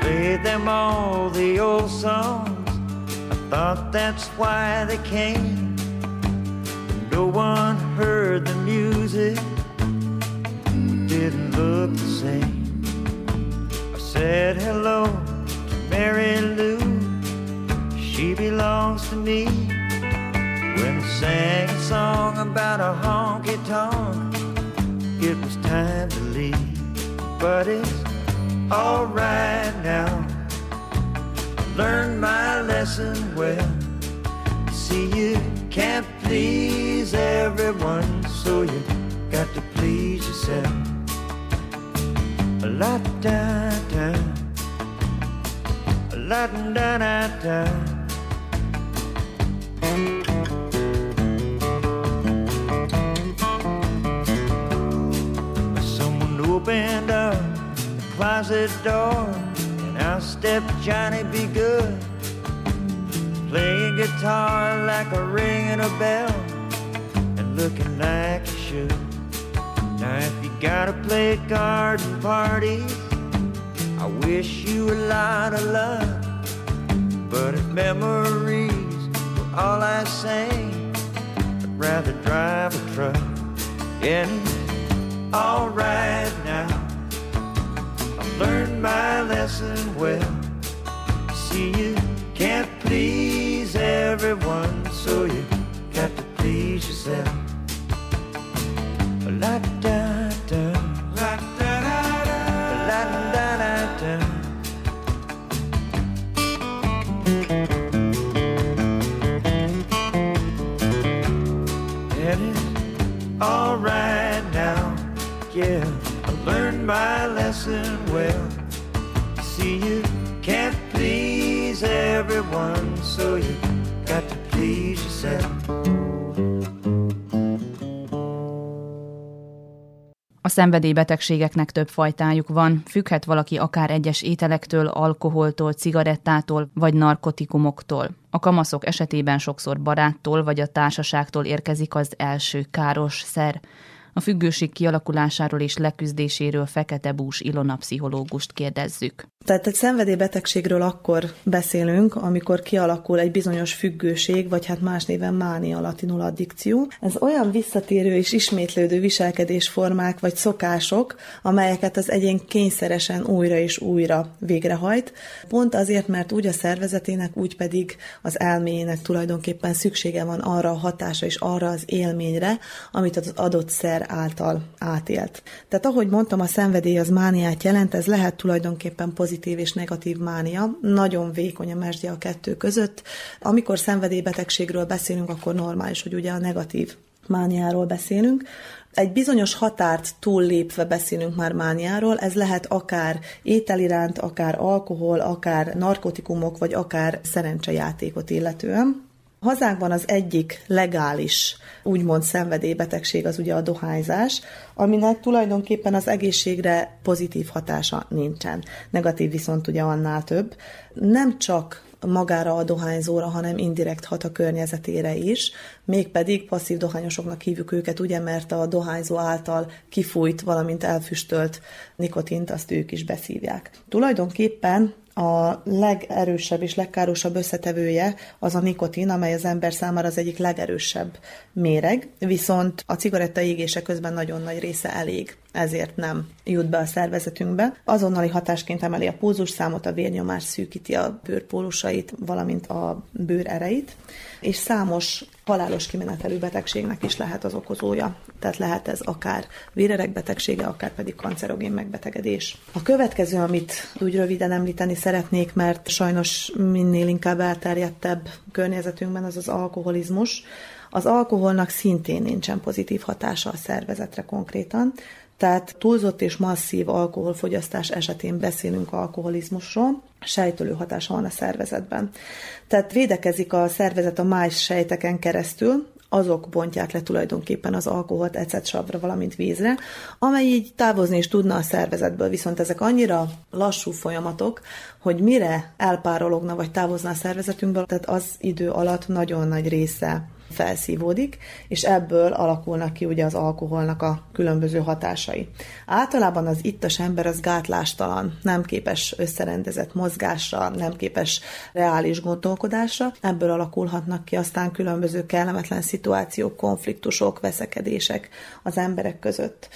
Played them all the old songs Thought that's why they came. No one heard the music. Didn't look the same. I said hello to Mary Lou. She belongs to me when they sang a song about a honky tonk. It was time to leave, but it's alright now. Learned my lesson well. See, you can't please everyone, so you got to please yourself. A la da da, a la da da da. Someone opened up the closet door, and step, Johnny Be Good, playing guitar like a ring ringing a bell, and looking like he should. Now, if you gotta play garden parties, I wish you a lot of luck. But if memories were all I sang, I'd rather drive a truck. And alright now. Learned my lesson well. See, you can't please everyone, so you got to please yourself. Learned my lesson well. See, you can't please everyone, so you got to please yourself. A szenvedélybetegségeknek több fajtájuk van, függhet valaki akár egyes ételektől, alkoholtól, cigarettától vagy narkotikumoktól. A kamaszok esetében sokszor baráttól vagy a társaságtól érkezik az első káros szer. A függőség kialakulásáról és leküzdéséről Fekete Bús Ilona pszichológust kérdezzük. Tehát egy szenvedélybetegségről akkor beszélünk, amikor kialakul egy bizonyos függőség, vagy hát más néven mánia latinul addikció. Ez olyan visszatérő és ismétlődő viselkedésformák vagy szokások, amelyeket az egyén kényszeresen újra és újra végrehajt, pont azért, mert úgy a szervezetének, úgy pedig az elméjének tulajdonképpen szüksége van arra a hatása és arra az élményre, amit az adott szer által átélt. Tehát ahogy mondtam, a szenvedély az mániát jelent, ez lehet tulajdonképpen pozitív és negatív mánia, nagyon vékony a mesdje a kettő között. Amikor szenvedélybetegségről beszélünk, akkor normális, hogy ugye a negatív mániáról beszélünk. Egy bizonyos határt túllépve beszélünk már mániáról, ez lehet akár étel iránt, akár alkohol, akár narkotikumok, vagy akár szerencsejátékot illetően. Hazánkban az egyik legális, úgymond szenvedélybetegség az ugye a dohányzás, aminek tulajdonképpen az egészségre pozitív hatása nincsen. Negatív viszont ugye annál több. Nem csak magára a dohányzóra, hanem indirekt hat a környezetére is, mégpedig passzív dohányosoknak hívjuk őket, ugye, mert a dohányzó által kifújt, valamint elfüstölt nikotint, azt ők is beszívják. Tulajdonképpen a legerősebb és legkárosabb összetevője az a nikotin, amely az ember számára az egyik legerősebb méreg, viszont a cigaretta égése közben nagyon nagy része elég, ezért nem jut be a szervezetünkbe. Azonnali hatásként emeli a pulzusszámot, a vérnyomás szűkíti a bőrpólusait, valamint a bőr ereit, és számos halálos kimenetelű betegségnek is lehet az okozója. Tehát lehet ez akár vérerekbetegsége, akár pedig kancerogén megbetegedés. A következő, amit úgy röviden említeni szeretnék, mert sajnos minél inkább elterjedtebb környezetünkben, az az alkoholizmus. Az alkoholnak szintén nincsen pozitív hatása a szervezetre konkrétan, tehát túlzott és masszív alkoholfogyasztás esetén beszélünk alkoholizmusról, sejtölő hatása van a szervezetben. Tehát védekezik a szervezet a más sejteken keresztül, azok bontják le tulajdonképpen az alkoholt ecetsavra, valamint vízre, amely így távozni is tudna a szervezetből, viszont ezek annyira lassú folyamatok, hogy mire elpárologna vagy távozna a szervezetünkből, tehát az idő alatt nagyon nagy része felszívódik, és ebből alakulnak ki ugye az alkoholnak a különböző hatásai. Általában az ittas ember az gátlástalan, nem képes összerendezett mozgásra, nem képes reális gondolkodásra, ebből alakulhatnak ki aztán különböző kellemetlen szituációk, konfliktusok, veszekedések az emberek között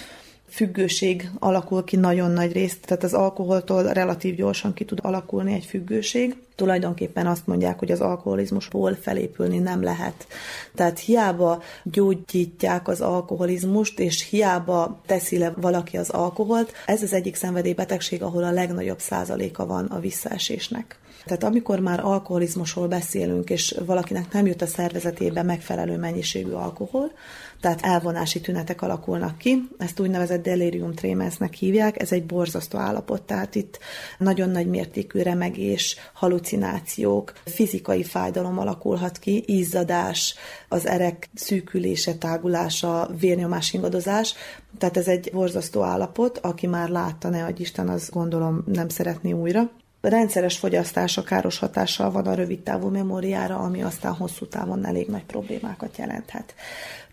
függőség alakul ki nagyon nagy részt, tehát az alkoholtól relatív gyorsan ki tud alakulni egy függőség. tulajdonképpen azt mondják, hogy az alkoholizmusból felépülni nem lehet. Tehát hiába gyógyítják az alkoholizmust, és hiába teszi le valaki az alkoholt, ez az egyik szenvedélybetegség, ahol a legnagyobb százaléka van a visszaesésnek. Tehát amikor már alkoholizmusról beszélünk, és valakinek nem jut a szervezetébe megfelelő mennyiségű alkohol, tehát elvonási tünetek alakulnak ki, ezt úgynevezett delirium tremensnek hívják, ez egy borzasztó állapot, tehát itt nagyon nagy mértékű remegés, halucinációk, fizikai fájdalom alakulhat ki, izzadás, az erek szűkülése, tágulása, vérnyomás ingadozás, tehát ez egy borzasztó állapot, aki már látta, ne adj Isten, az gondolom nem szeretné újra rendszeres fogyasztása káros hatással van a rövid távú memóriára, ami aztán hosszú távon elég nagy problémákat jelenthet.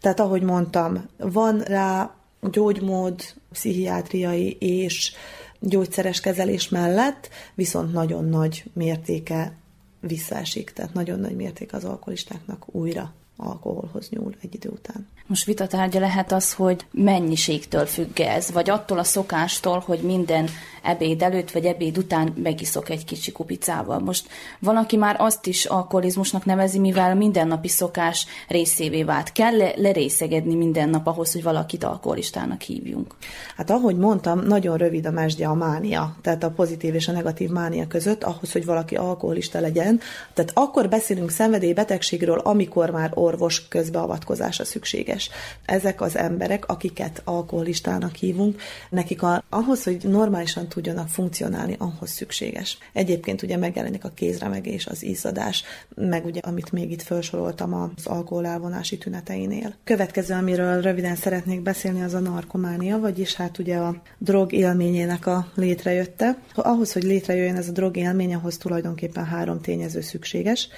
Tehát ahogy mondtam, van rá gyógymód, pszichiátriai és gyógyszeres kezelés mellett, viszont nagyon nagy mértéke visszaesik, tehát nagyon nagy mérték az alkoholistáknak újra alkoholhoz nyúl egy idő után. Most vitatárgya lehet az, hogy mennyiségtől függ ez, vagy attól a szokástól, hogy minden ebéd előtt vagy ebéd után megiszok egy kicsi kupicával. Most van, aki már azt is alkoholizmusnak nevezi, mivel mindennapi szokás részévé vált. Kell le- lerészegedni minden nap ahhoz, hogy valakit alkoholistának hívjunk? Hát ahogy mondtam, nagyon rövid a mesdje a mánia, tehát a pozitív és a negatív mánia között, ahhoz, hogy valaki alkoholista legyen. Tehát akkor beszélünk szenvedélybetegségről, amikor már orvos közbeavatkozása szükséges. Ezek az emberek, akiket alkoholistának hívunk, nekik a, ahhoz, hogy normálisan tudjanak funkcionálni, ahhoz szükséges. Egyébként ugye megjelenik a kézremegés, az izzadás, meg ugye, amit még itt felsoroltam az alkohol elvonási tüneteinél. Következő, amiről röviden szeretnék beszélni, az a narkománia, vagyis hát ugye a drog élményének a létrejötte. Ahhoz, hogy létrejöjjön ez a drog élmény, ahhoz tulajdonképpen három tényező szükséges,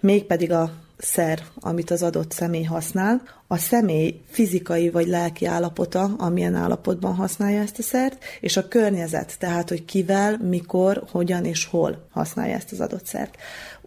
mégpedig a szer, amit az adott személy használ, a személy fizikai vagy lelki állapota, amilyen állapotban használja ezt a szert, és a környezet, tehát hogy kivel, mikor, hogyan és hol használja ezt az adott szert.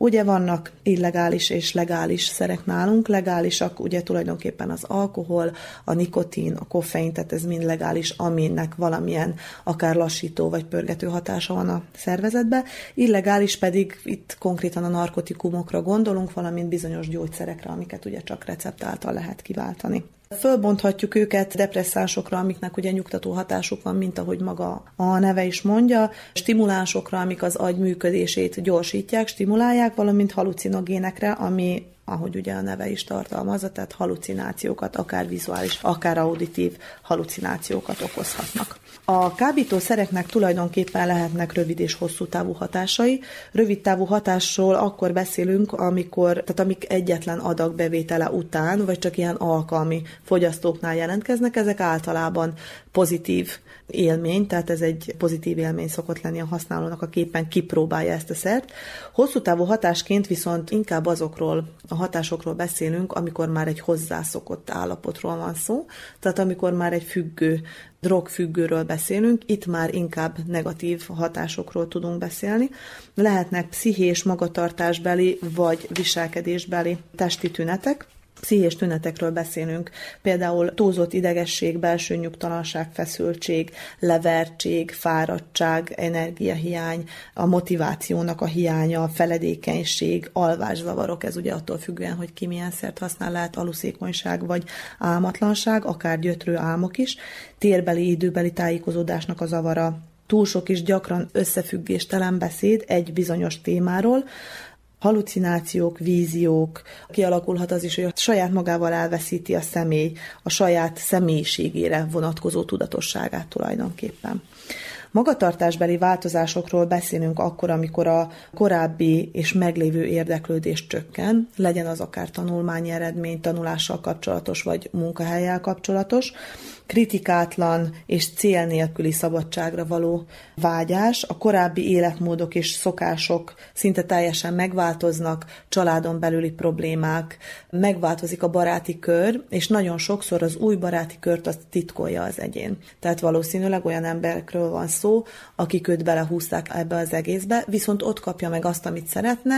Ugye vannak illegális és legális szerek nálunk, legálisak ugye tulajdonképpen az alkohol, a nikotin, a koffein, tehát ez mind legális, aminek valamilyen akár lassító vagy pörgető hatása van a szervezetbe, illegális pedig itt konkrétan a narkotikumokra gondolunk, valamint bizonyos gyógyszerekre, amiket ugye csak recept által lehet kiváltani. Fölbonthatjuk őket depresszánsokra, amiknek ugye nyugtató hatásuk van, mint ahogy maga a neve is mondja, stimulánsokra, amik az agy működését gyorsítják, stimulálják, valamint halucinogénekre, ami ahogy ugye a neve is tartalmazza, tehát halucinációkat, akár vizuális, akár auditív halucinációkat okozhatnak. A kábítószereknek tulajdonképpen lehetnek rövid és hosszú távú hatásai. Rövid távú hatásról akkor beszélünk, amikor, tehát amik egyetlen adag bevétele után, vagy csak ilyen alkalmi fogyasztóknál jelentkeznek, ezek általában pozitív élmény, tehát ez egy pozitív élmény szokott lenni a használónak, a képen kipróbálja ezt a szert. Hosszú távú hatásként viszont inkább azokról a hatásokról beszélünk, amikor már egy hozzászokott állapotról van szó, tehát amikor már egy függő, drogfüggőről beszélünk, itt már inkább negatív hatásokról tudunk beszélni. Lehetnek pszichés, magatartásbeli vagy viselkedésbeli testi tünetek, pszichés tünetekről beszélünk, például túlzott idegesség, belső nyugtalanság, feszültség, levertség, fáradtság, energiahiány, a motivációnak a hiánya, a feledékenység, alvászavarok, ez ugye attól függően, hogy ki milyen szert használ, lehet aluszékonyság vagy álmatlanság, akár gyötrő álmok is, térbeli, időbeli tájékozódásnak a zavara, túl sok és gyakran összefüggéstelen beszéd egy bizonyos témáról, halucinációk, víziók, kialakulhat az is, hogy a saját magával elveszíti a személy a saját személyiségére vonatkozó tudatosságát tulajdonképpen. Magatartásbeli változásokról beszélünk akkor, amikor a korábbi és meglévő érdeklődés csökken, legyen az akár tanulmányi eredmény, tanulással kapcsolatos vagy munkahelyel kapcsolatos, kritikátlan és cél nélküli szabadságra való vágyás, a korábbi életmódok és szokások szinte teljesen megváltoznak, családon belüli problémák, megváltozik a baráti kör, és nagyon sokszor az új baráti kört azt titkolja az egyén. Tehát valószínűleg olyan emberekről van szó, akik őt belehúzták ebbe az egészbe, viszont ott kapja meg azt, amit szeretne,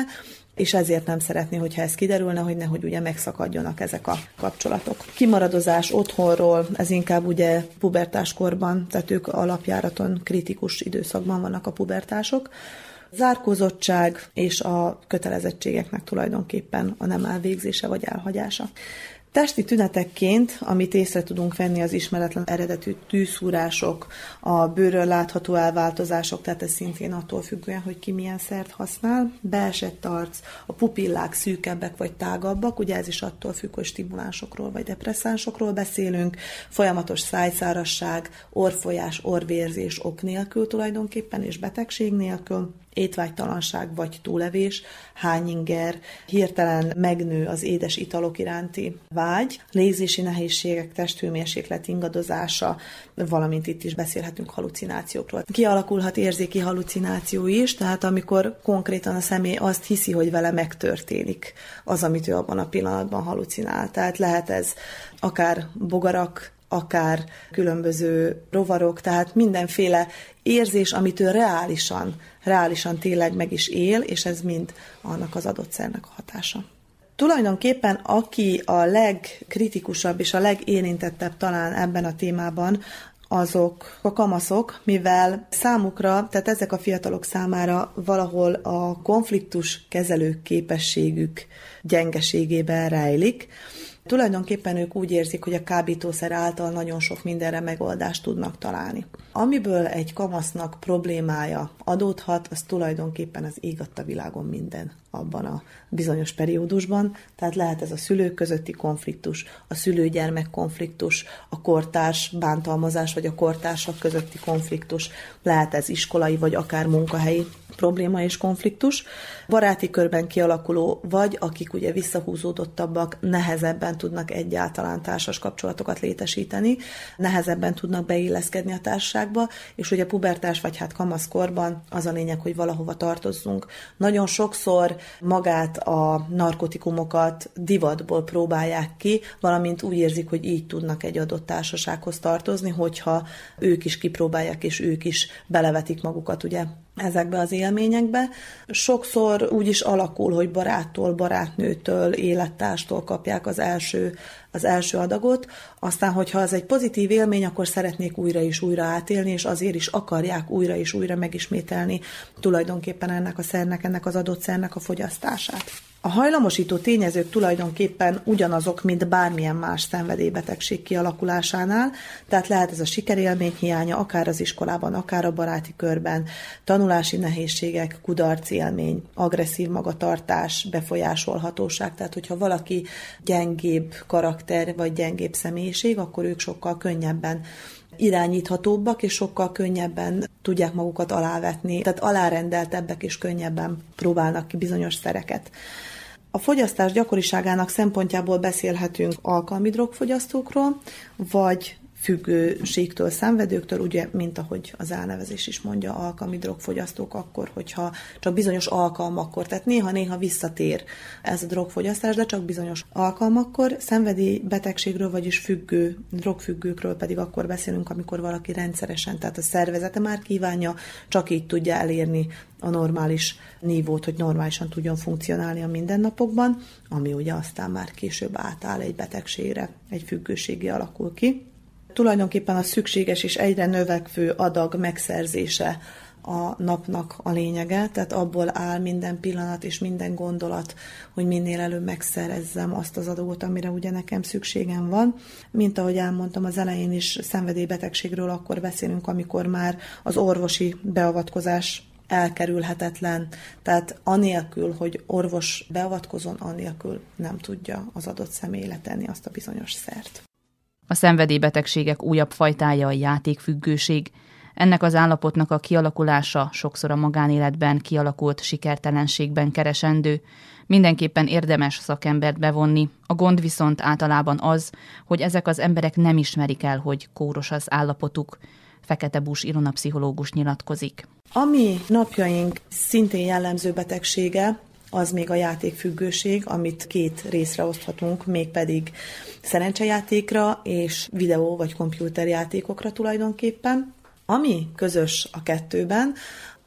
és ezért nem szeretné, hogyha ez kiderülne, hogy nehogy ugye megszakadjonak ezek a kapcsolatok. Kimaradozás otthonról, ez inkább ugye pubertáskorban, tehát ők alapjáraton kritikus időszakban vannak a pubertások, zárkózottság és a kötelezettségeknek tulajdonképpen a nem elvégzése vagy elhagyása. Testi tünetekként, amit észre tudunk venni, az ismeretlen eredetű tűszúrások, a bőrről látható elváltozások, tehát ez szintén attól függően, hogy ki milyen szert használ, beesett arc, a pupillák szűkebbek vagy tágabbak, ugye ez is attól függ, hogy stimulánsokról vagy depresszánsokról beszélünk, folyamatos szájszárasság, orfolyás, orvérzés ok nélkül tulajdonképpen, és betegség nélkül, étvágytalanság vagy túlevés, hányinger, hirtelen megnő az édes italok iránti vágy, légzési nehézségek, testhőmérséklet ingadozása, valamint itt is beszélhetünk halucinációkról. Kialakulhat érzéki halucináció is, tehát amikor konkrétan a személy azt hiszi, hogy vele megtörténik az, amit ő abban a pillanatban halucinál. Tehát lehet ez akár bogarak, akár különböző rovarok, tehát mindenféle érzés, amit ő reálisan, reálisan tényleg meg is él, és ez mind annak az adott szernek a hatása. Tulajdonképpen aki a legkritikusabb és a legérintettebb talán ebben a témában, azok a kamaszok, mivel számukra, tehát ezek a fiatalok számára valahol a konfliktus kezelő képességük gyengeségében rejlik, Tulajdonképpen ők úgy érzik, hogy a kábítószer által nagyon sok mindenre megoldást tudnak találni. Amiből egy kamasznak problémája adódhat, az tulajdonképpen az ég világon minden abban a bizonyos periódusban. Tehát lehet ez a szülők közötti konfliktus, a szülő-gyermek konfliktus, a kortárs bántalmazás vagy a kortársak közötti konfliktus, lehet ez iskolai vagy akár munkahelyi probléma és konfliktus. Baráti körben kialakuló, vagy akik ugye visszahúzódottabbak, nehezebben tudnak egyáltalán társas kapcsolatokat létesíteni, nehezebben tudnak beilleszkedni a társaságba, és ugye pubertás vagy hát kamaszkorban az a lényeg, hogy valahova tartozzunk. Nagyon sokszor magát a narkotikumokat divatból próbálják ki, valamint úgy érzik, hogy így tudnak egy adott társasághoz tartozni, hogyha ők is kipróbálják, és ők is belevetik magukat ugye ezekbe az élményekbe. Sokszor úgy is alakul, hogy baráttól, barátnőtől, élettárstól kapják az első, az első adagot, aztán, hogyha az egy pozitív élmény, akkor szeretnék újra és újra átélni, és azért is akarják újra és újra megismételni tulajdonképpen ennek a szernek, ennek az adott szernek a fogyasztását. A hajlamosító tényezők tulajdonképpen ugyanazok, mint bármilyen más szenvedélybetegség kialakulásánál, tehát lehet ez a sikerélmény hiánya, akár az iskolában, akár a baráti körben, tanulási nehézségek, kudarc élmény, agresszív magatartás, befolyásolhatóság, tehát hogyha valaki gyengébb karakter vagy gyengébb személyiség, akkor ők sokkal könnyebben irányíthatóbbak, és sokkal könnyebben tudják magukat alávetni, tehát alárendeltebbek és könnyebben próbálnak ki bizonyos szereket. A fogyasztás gyakoriságának szempontjából beszélhetünk alkalmi drogfogyasztókról, vagy függőségtől, szenvedőktől, ugye, mint ahogy az elnevezés is mondja, alkalmi drogfogyasztók akkor, hogyha csak bizonyos alkalmakkor, tehát néha-néha visszatér ez a drogfogyasztás, de csak bizonyos alkalmakkor, szenvedi betegségről, vagyis függő, drogfüggőkről pedig akkor beszélünk, amikor valaki rendszeresen, tehát a szervezete már kívánja, csak így tudja elérni a normális nívót, hogy normálisan tudjon funkcionálni a mindennapokban, ami ugye aztán már később átáll egy betegségre, egy függőségi alakul ki. Tulajdonképpen a szükséges és egyre növekvő adag megszerzése a napnak a lényege, tehát abból áll minden pillanat és minden gondolat, hogy minél előbb megszerezzem azt az adagot, amire ugye nekem szükségem van. Mint ahogy elmondtam az elején is, szenvedélybetegségről akkor beszélünk, amikor már az orvosi beavatkozás elkerülhetetlen, tehát anélkül, hogy orvos beavatkozon, anélkül nem tudja az adott személy letenni azt a bizonyos szert. A szenvedélybetegségek újabb fajtája a játékfüggőség. Ennek az állapotnak a kialakulása sokszor a magánéletben kialakult sikertelenségben keresendő. Mindenképpen érdemes szakembert bevonni. A gond viszont általában az, hogy ezek az emberek nem ismerik el, hogy kóros az állapotuk. Fekete Bús ironapszichológus nyilatkozik. Ami napjaink szintén jellemző betegsége, az még a játékfüggőség, amit két részre oszthatunk, mégpedig szerencsejátékra és videó vagy komputerjátékokra tulajdonképpen. Ami közös a kettőben,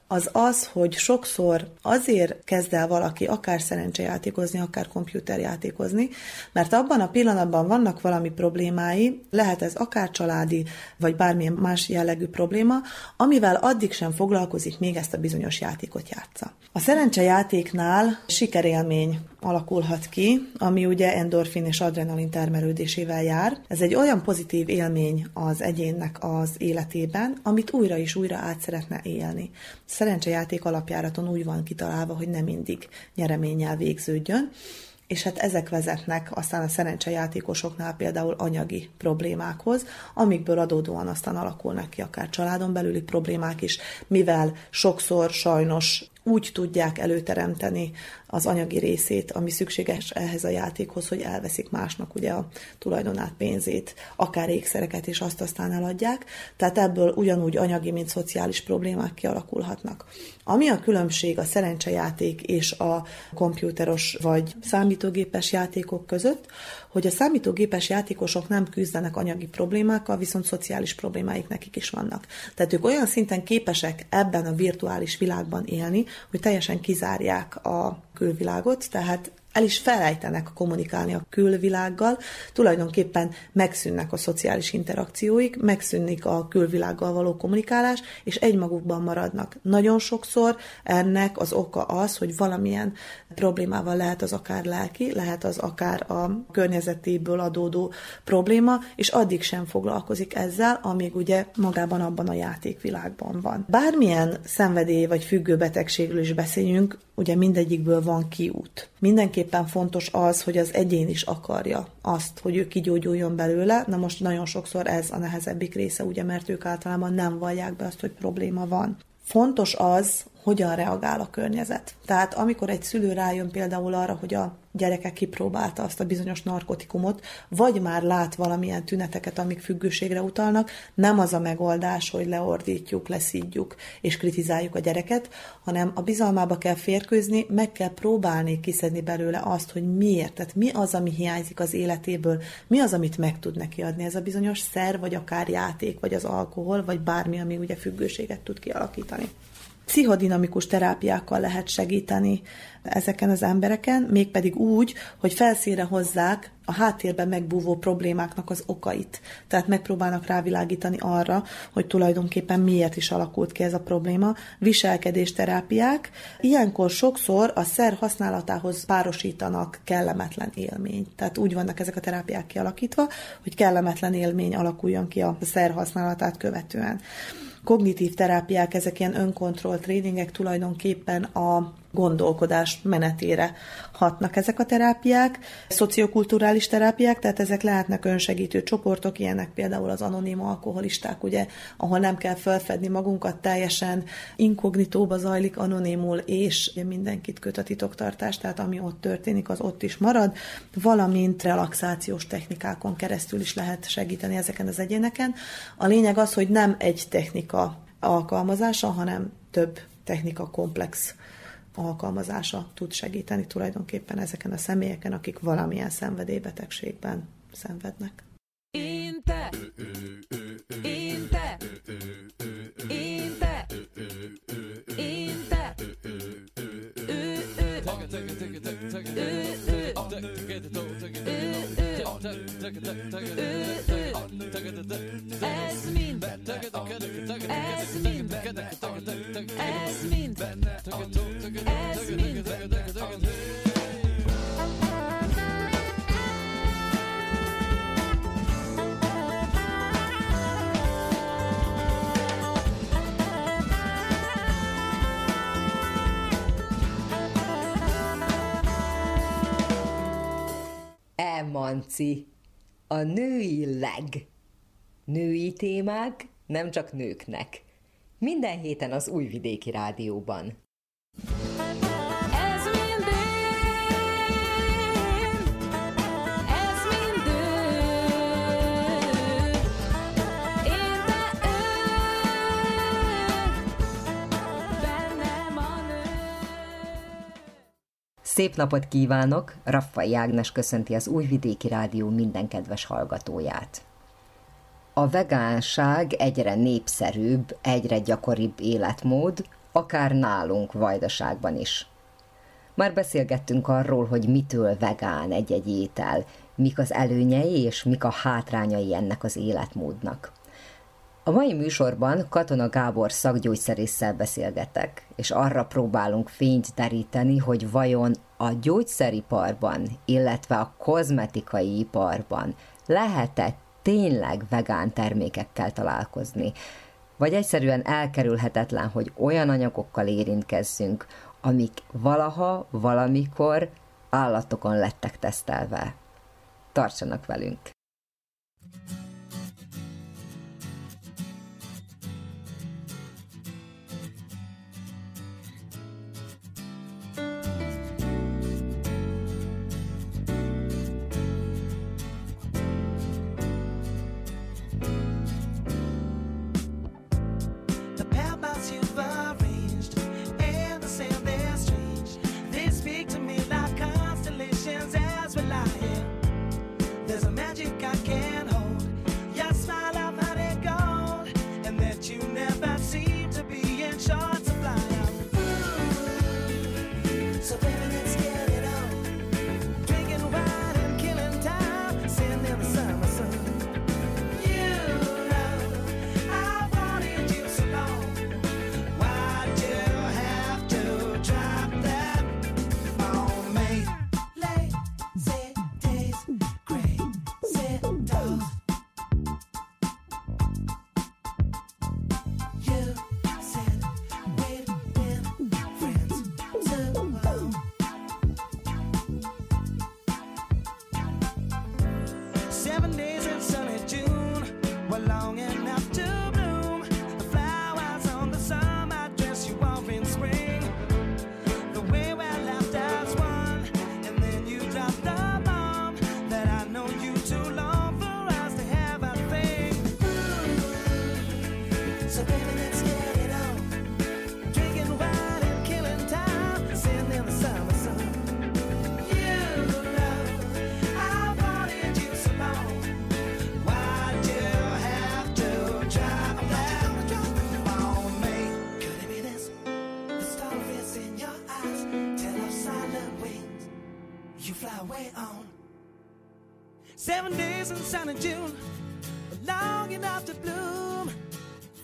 az az, hogy sokszor azért kezd el valaki akár szerencsejátékozni, akár komputerjátékozni, mert abban a pillanatban vannak valami problémái, lehet ez akár családi, vagy bármilyen más jellegű probléma, amivel addig sem foglalkozik, még ezt a bizonyos játékot játsza. A szerencsejátéknál sikerélmény alakulhat ki, ami ugye endorfin és adrenalin termelődésével jár. Ez egy olyan pozitív élmény az egyénnek az életében, amit újra és újra át szeretne élni. Szerencsejáték alapjáraton úgy van kitalálva, hogy nem mindig nyereménnyel végződjön, és hát ezek vezetnek aztán a szerencsejátékosoknál például anyagi problémákhoz, amikből adódóan aztán alakulnak ki akár családon belüli problémák is, mivel sokszor sajnos úgy tudják előteremteni az anyagi részét, ami szükséges ehhez a játékhoz, hogy elveszik másnak ugye a tulajdonát, pénzét, akár ékszereket, és azt aztán eladják. Tehát ebből ugyanúgy anyagi, mint szociális problémák kialakulhatnak. Ami a különbség a szerencsejáték és a komputeros vagy számítógépes játékok között, hogy a számítógépes játékosok nem küzdenek anyagi problémákkal, viszont szociális problémáik nekik is vannak. Tehát ők olyan szinten képesek ebben a virtuális világban élni, hogy teljesen kizárják a külvilágot, tehát el is felejtenek kommunikálni a külvilággal, tulajdonképpen megszűnnek a szociális interakcióik, megszűnik a külvilággal való kommunikálás, és egymagukban maradnak. Nagyon sokszor ennek az oka az, hogy valamilyen problémával lehet az akár lelki, lehet az akár a környezetéből adódó probléma, és addig sem foglalkozik ezzel, amíg ugye magában abban a játékvilágban van. Bármilyen szenvedély vagy függő betegségről is beszéljünk, ugye mindegyikből van kiút. Mindenképpen fontos az, hogy az egyén is akarja azt, hogy ő kigyógyuljon belőle. Na most nagyon sokszor ez a nehezebbik része, ugye, mert ők általában nem vallják be azt, hogy probléma van. Fontos az, hogyan reagál a környezet. Tehát amikor egy szülő rájön például arra, hogy a gyereke kipróbálta azt a bizonyos narkotikumot, vagy már lát valamilyen tüneteket, amik függőségre utalnak, nem az a megoldás, hogy leordítjuk, leszídjuk és kritizáljuk a gyereket, hanem a bizalmába kell férkőzni, meg kell próbálni kiszedni belőle azt, hogy miért, tehát mi az, ami hiányzik az életéből, mi az, amit meg tud neki adni. Ez a bizonyos szer, vagy akár játék, vagy az alkohol, vagy bármi, ami ugye függőséget tud kialakítani. Pszichodinamikus terápiákkal lehet segíteni ezeken az embereken, mégpedig úgy, hogy felszínre hozzák a háttérben megbúvó problémáknak az okait. Tehát megpróbálnak rávilágítani arra, hogy tulajdonképpen miért is alakult ki ez a probléma. Viselkedésterápiák. Ilyenkor sokszor a szer használatához párosítanak kellemetlen élményt. Tehát úgy vannak ezek a terápiák kialakítva, hogy kellemetlen élmény alakuljon ki a szer használatát követően kognitív terápiák, ezek ilyen önkontroll tréningek tulajdonképpen a gondolkodás menetére hatnak ezek a terápiák. Szociokulturális terápiák, tehát ezek lehetnek önsegítő csoportok, ilyenek például az anonim alkoholisták, ugye, ahol nem kell felfedni magunkat, teljesen inkognitóba zajlik anonimul, és mindenkit köt a titoktartás, tehát ami ott történik, az ott is marad, valamint relaxációs technikákon keresztül is lehet segíteni ezeken az egyéneken. A lényeg az, hogy nem egy technika alkalmazása, hanem több technika komplex alkalmazása tud segíteni tulajdonképpen ezeken a személyeken, akik valamilyen szenvedélybetegségben szenvednek. Én te, én te, én te, én te, ez mind, ez mind, Emanci, a női leg. Női témák nem csak nőknek. Minden héten az Újvidéki Rádióban. Szép napot kívánok! Raffai Ágnes köszönti az Újvidéki Rádió minden kedves hallgatóját. A vegánság egyre népszerűbb, egyre gyakoribb életmód, akár nálunk Vajdaságban is. Már beszélgettünk arról, hogy mitől vegán egy-egy étel, mik az előnyei és mik a hátrányai ennek az életmódnak. A mai műsorban Katona Gábor szakgyógyszerésszel beszélgetek, és arra próbálunk fényt teríteni, hogy vajon a gyógyszeriparban, illetve a kozmetikai iparban lehet-e tényleg vegán termékekkel találkozni, vagy egyszerűen elkerülhetetlen, hogy olyan anyagokkal érintkezzünk, amik valaha, valamikor állatokon lettek tesztelve. Tartsanak velünk! So baby, let's get it on. Drinking wine and killing time, the summer sun. You I wanted you so long. Why'd you have to that on me? Could it be this? The in your eyes tell of silent wings. You fly away on. Seven days in sunny June, long enough to bloom.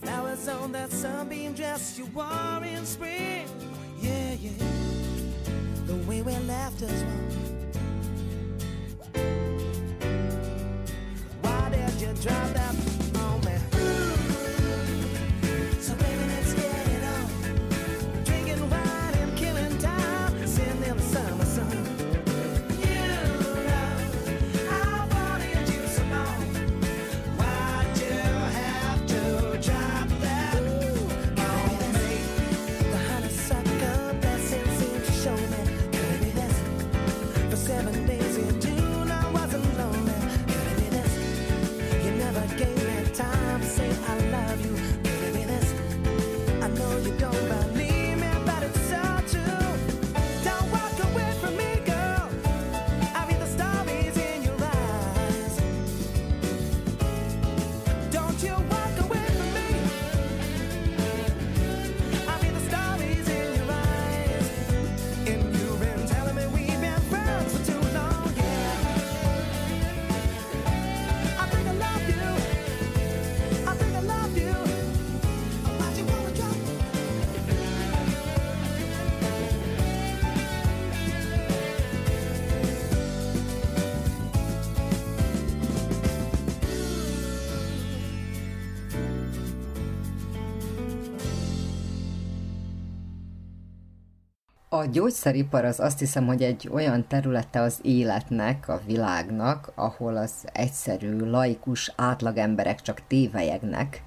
Flowers on that sunbeam dress you wore in spring. Yeah, yeah. The way we left us one. Why did you drop that? Gyógyszeripar az azt hiszem, hogy egy olyan területe az életnek, a világnak, ahol az egyszerű, laikus átlagemberek csak tévejegnek.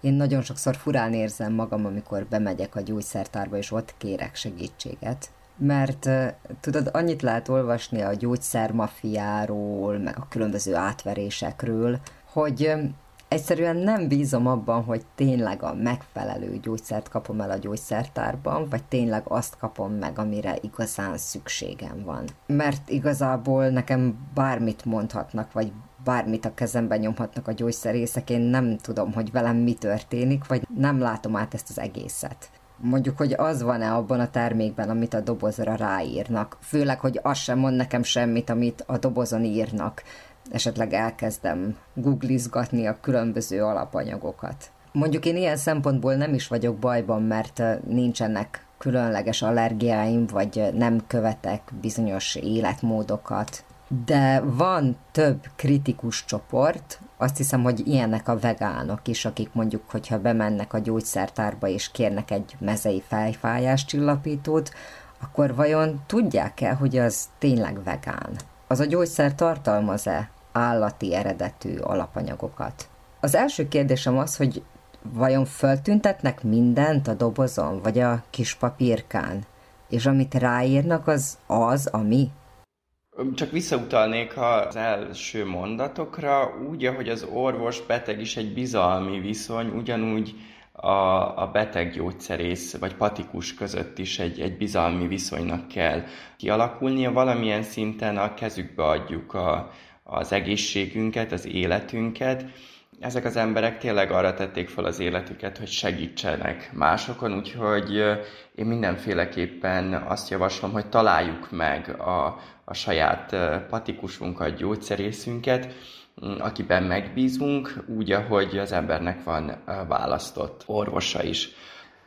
Én nagyon sokszor furán érzem magam, amikor bemegyek a gyógyszertárba, és ott kérek segítséget. Mert tudod, annyit lehet olvasni a gyógyszermafiáról, meg a különböző átverésekről, hogy egyszerűen nem bízom abban, hogy tényleg a megfelelő gyógyszert kapom el a gyógyszertárban, vagy tényleg azt kapom meg, amire igazán szükségem van. Mert igazából nekem bármit mondhatnak, vagy bármit a kezemben nyomhatnak a gyógyszerészek, én nem tudom, hogy velem mi történik, vagy nem látom át ezt az egészet. mondjuk, hogy az van-e abban a termékben, amit a dobozra ráírnak. Főleg, hogy az sem mond nekem semmit, amit a dobozon írnak. Esetleg elkezdem googlizgatni a különböző alapanyagokat. Mondjuk én ilyen szempontból nem is vagyok bajban, mert nincsenek különleges allergiáim, vagy nem követek bizonyos életmódokat. De van több kritikus csoport, azt hiszem, hogy ilyenek a vegánok is, akik mondjuk, hogyha bemennek a gyógyszertárba és kérnek egy mezei fejfájás csillapítót, akkor vajon tudják-e, hogy az tényleg vegán? Az a gyógyszer tartalmaz-e állati eredetű alapanyagokat? Az első kérdésem az, hogy vajon föltüntetnek mindent a dobozon, vagy a kis papírkán? És amit ráírnak, az az, ami? Csak visszautalnék az első mondatokra, úgy, ahogy az orvos-beteg is egy bizalmi viszony, ugyanúgy a, a beteg gyógyszerész vagy patikus között is egy, egy bizalmi viszonynak kell kialakulnia. Valamilyen szinten a kezükbe adjuk a, az egészségünket, az életünket, ezek az emberek tényleg arra tették fel az életüket, hogy segítsenek másokon, úgyhogy én mindenféleképpen azt javaslom, hogy találjuk meg a, a saját patikusunkat, gyógyszerészünket, akiben megbízunk, úgy, ahogy az embernek van választott orvosa is.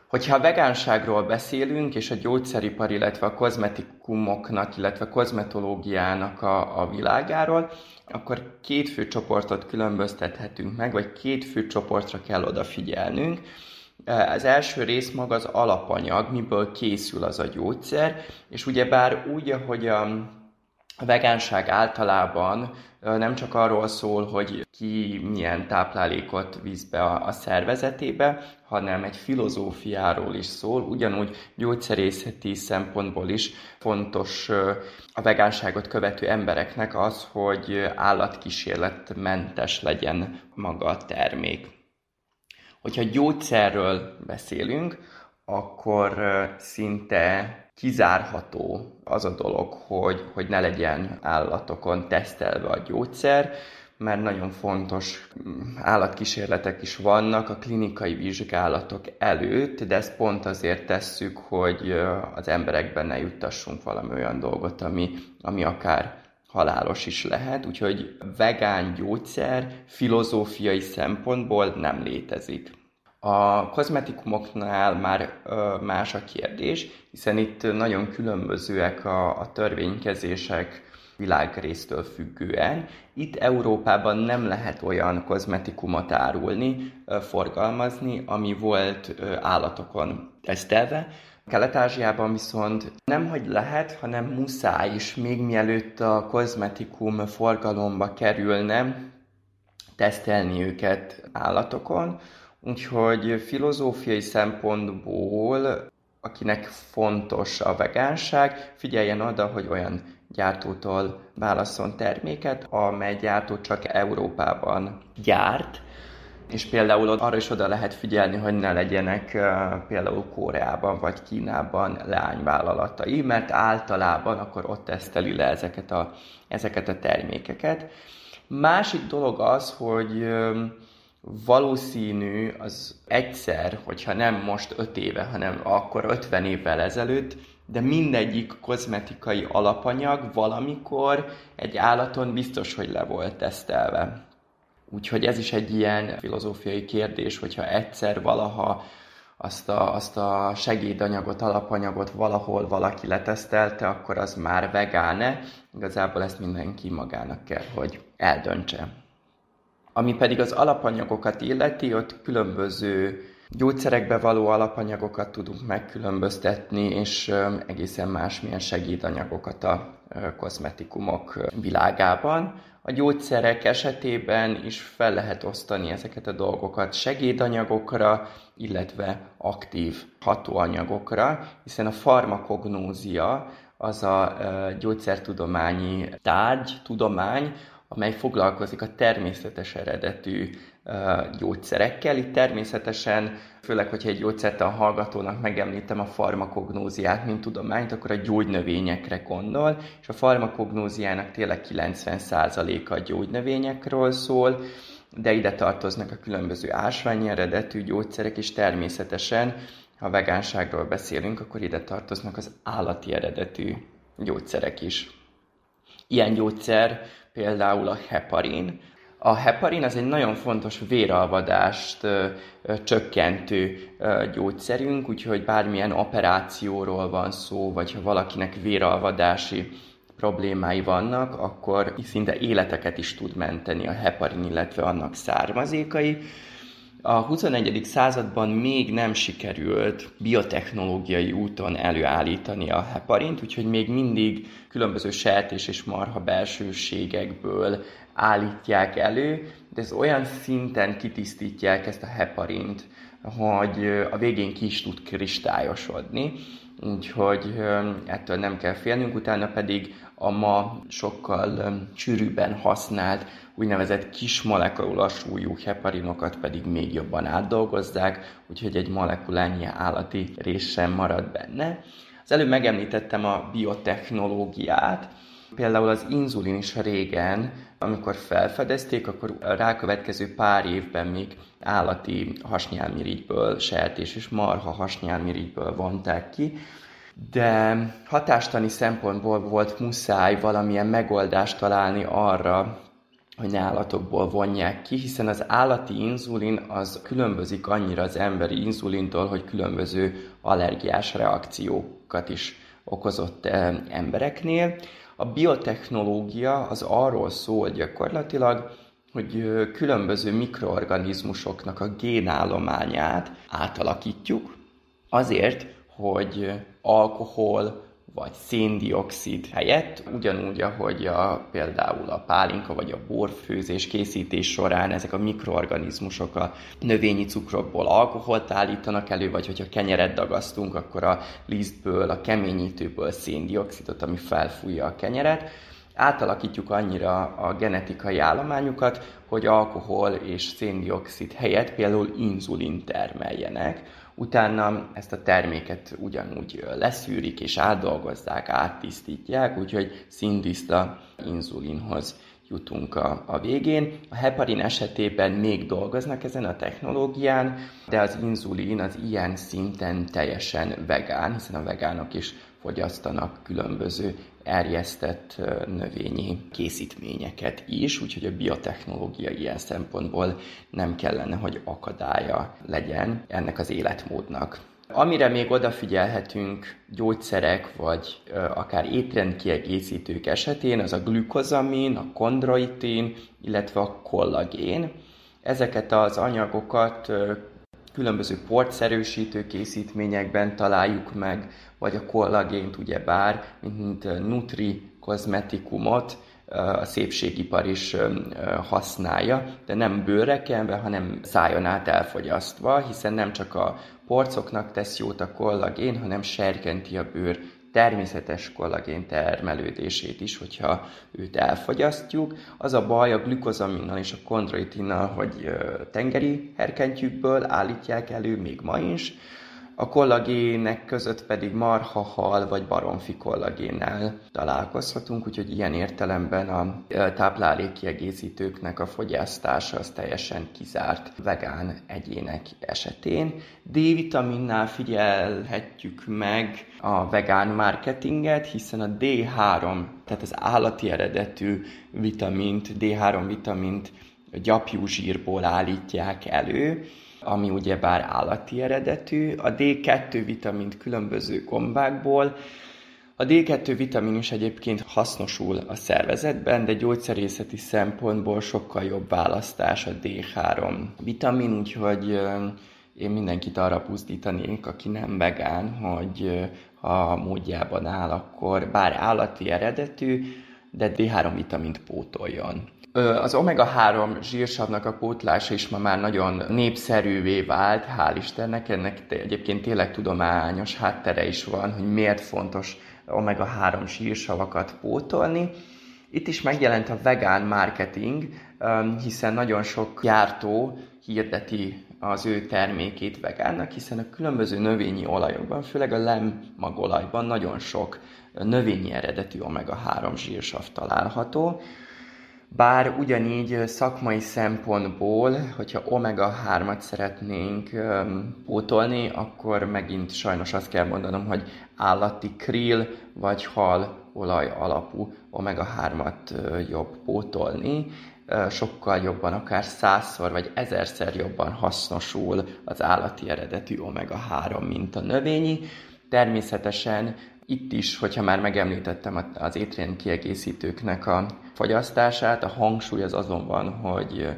Hogyha a vegánságról beszélünk, és a gyógyszeripar, illetve a kozmetikumoknak, illetve a kozmetológiának a, a világáról, akkor két fő csoportot különböztethetünk meg, vagy két fő csoportra kell odafigyelnünk. Az első rész maga az alapanyag, miből készül az a gyógyszer, és ugyebár úgy, ahogy a a vegánság általában nem csak arról szól, hogy ki milyen táplálékot visz be a, szervezetébe, hanem egy filozófiáról is szól, ugyanúgy gyógyszerészeti szempontból is fontos a vegánságot követő embereknek az, hogy állatkísérletmentes legyen maga a termék. Hogyha gyógyszerről beszélünk, akkor szinte kizárható az a dolog, hogy, hogy ne legyen állatokon tesztelve a gyógyszer, mert nagyon fontos állatkísérletek is vannak a klinikai vizsgálatok előtt, de ezt pont azért tesszük, hogy az emberekben ne juttassunk valami olyan dolgot, ami, ami akár halálos is lehet, úgyhogy vegán gyógyszer filozófiai szempontból nem létezik. A kozmetikumoknál már ö, más a kérdés, hiszen itt nagyon különbözőek a, a törvénykezések világrésztől függően. Itt Európában nem lehet olyan kozmetikumot árulni, ö, forgalmazni, ami volt ö, állatokon tesztelve. Kelet-Ázsiában viszont nem, hogy lehet, hanem muszáj is, még mielőtt a kozmetikum forgalomba kerülne, tesztelni őket állatokon, Úgyhogy filozófiai szempontból, akinek fontos a vegánság, figyeljen oda, hogy olyan gyártótól válaszol terméket, amely gyártó csak Európában gyárt, és például arra is oda lehet figyelni, hogy ne legyenek például Koreában vagy Kínában leányvállalatai, mert általában akkor ott teszteli le ezeket a, ezeket a termékeket. Másik dolog az, hogy valószínű az egyszer, hogyha nem most 5 éve, hanem akkor 50 évvel ezelőtt, de mindegyik kozmetikai alapanyag valamikor egy állaton biztos, hogy le volt tesztelve. Úgyhogy ez is egy ilyen filozófiai kérdés, hogyha egyszer valaha azt a, azt a segédanyagot, alapanyagot valahol valaki letesztelte, akkor az már vegáne. Igazából ezt mindenki magának kell, hogy eldöntse. Ami pedig az alapanyagokat illeti, ott különböző gyógyszerekbe való alapanyagokat tudunk megkülönböztetni, és egészen másmilyen segédanyagokat a kozmetikumok világában. A gyógyszerek esetében is fel lehet osztani ezeket a dolgokat segédanyagokra, illetve aktív hatóanyagokra, hiszen a farmakognózia az a gyógyszertudományi tárgy, tudomány, amely foglalkozik a természetes eredetű gyógyszerekkel. Itt természetesen, főleg, hogyha egy gyógyszertan hallgatónak megemlítem a farmakognóziát, mint tudományt, akkor a gyógynövényekre gondol, és a farmakognóziának tényleg 90%-a a gyógynövényekről szól, de ide tartoznak a különböző ásványi eredetű gyógyszerek, és természetesen ha vegánságról beszélünk, akkor ide tartoznak az állati eredetű gyógyszerek is. Ilyen gyógyszer például a heparin. A heparin az egy nagyon fontos véralvadást ö, ö, csökkentő ö, gyógyszerünk, úgyhogy bármilyen operációról van szó, vagy ha valakinek véralvadási problémái vannak, akkor szinte életeket is tud menteni a heparin, illetve annak származékai. A 21. században még nem sikerült biotechnológiai úton előállítani a heparint, úgyhogy még mindig különböző sertés és marha belsőségekből állítják elő, de ez olyan szinten kitisztítják ezt a heparint, hogy a végén ki is tud kristályosodni, úgyhogy ettől nem kell félnünk, utána pedig a ma sokkal sűrűbben használt úgynevezett kis molekulás súlyú heparinokat pedig még jobban átdolgozzák, úgyhogy egy molekulányi állati rész sem marad benne. Az előbb megemlítettem a biotechnológiát, Például az inzulin is régen, amikor felfedezték, akkor a rákövetkező pár évben még állati hasnyálmirigyből, sertés és marha hasnyálmirigyből vonták ki, de hatástani szempontból volt muszáj valamilyen megoldást találni arra, ne állatokból vonják ki, hiszen az állati inzulin az különbözik annyira az emberi inzulintól, hogy különböző allergiás reakciókat is okozott eh, embereknél. A biotechnológia az arról szól gyakorlatilag, hogy eh, különböző mikroorganizmusoknak a génállományát átalakítjuk, azért, hogy alkohol vagy széndiokszid helyett, ugyanúgy, ahogy a, például a pálinka vagy a borfőzés készítés során ezek a mikroorganizmusok a növényi cukrokból alkoholt állítanak elő, vagy hogyha kenyeret dagasztunk, akkor a lisztből, a keményítőből széndiokszidot, ami felfújja a kenyeret. Átalakítjuk annyira a genetikai állományukat, hogy alkohol és széndiokszid helyett például inzulin termeljenek, utána ezt a terméket ugyanúgy leszűrik és átdolgozzák, áttisztítják, úgyhogy színtiszta inzulinhoz jutunk a, a végén. A heparin esetében még dolgoznak ezen a technológián, de az inzulin az ilyen szinten teljesen vegán, hiszen a vegánok is fogyasztanak különböző erjesztett növényi készítményeket is, úgyhogy a biotechnológia ilyen szempontból nem kellene, hogy akadálya legyen ennek az életmódnak. Amire még odafigyelhetünk gyógyszerek vagy akár étrendkiegészítők esetén, az a glükozamin, a kondroitin, illetve a kollagén. Ezeket az anyagokat különböző portszerűsítő készítményekben találjuk meg, vagy a kollagént ugyebár, mint Nutri kozmetikumot, a szépségipar is használja, de nem bőrre kenve, hanem szájon át elfogyasztva, hiszen nem csak a porcoknak tesz jót a kollagén, hanem serkenti a bőr természetes kollagén termelődését is, hogyha őt elfogyasztjuk. Az a baj a glükozaminnal és a kondroitinnal, hogy tengeri herkentyűkből állítják elő még ma is, a kollagének között pedig marhahal vagy baromfi kollagénnel találkozhatunk, úgyhogy ilyen értelemben a táplálékkiegészítőknek a fogyasztása az teljesen kizárt vegán egyének esetén. D-vitaminnál figyelhetjük meg a vegán marketinget, hiszen a D3, tehát az állati eredetű vitamint, D3 vitamint gyapjú zsírból állítják elő, ami ugyebár állati eredetű, a D2 vitamint különböző gombákból, a D2 vitamin is egyébként hasznosul a szervezetben, de gyógyszerészeti szempontból sokkal jobb választás a D3 vitamin, úgyhogy én mindenkit arra pusztítanék, aki nem vegán, hogy ha módjában áll, akkor bár állati eredetű, de D3 vitamint pótoljon. Az omega-3 zsírsavnak a pótlása is ma már nagyon népszerűvé vált, hál' Istennek, ennek egyébként tényleg tudományos háttere is van, hogy miért fontos omega-3 zsírsavakat pótolni. Itt is megjelent a vegán marketing, hiszen nagyon sok gyártó hirdeti az ő termékét vegánnak, hiszen a különböző növényi olajokban, főleg a lemmagolajban nagyon sok növényi eredetű omega-3 zsírsav található, Bár ugyanígy szakmai szempontból, hogyha omega-3-at szeretnénk pótolni, akkor megint sajnos azt kell mondanom, hogy állati krill vagy hal olaj alapú omega-3-at jobb pótolni. Sokkal jobban, akár százszor vagy ezerszer jobban hasznosul az állati eredetű omega-3, mint a növényi. Természetesen itt is, hogyha már megemlítettem az étrend kiegészítőknek a fogyasztását, a hangsúly az azon van, hogy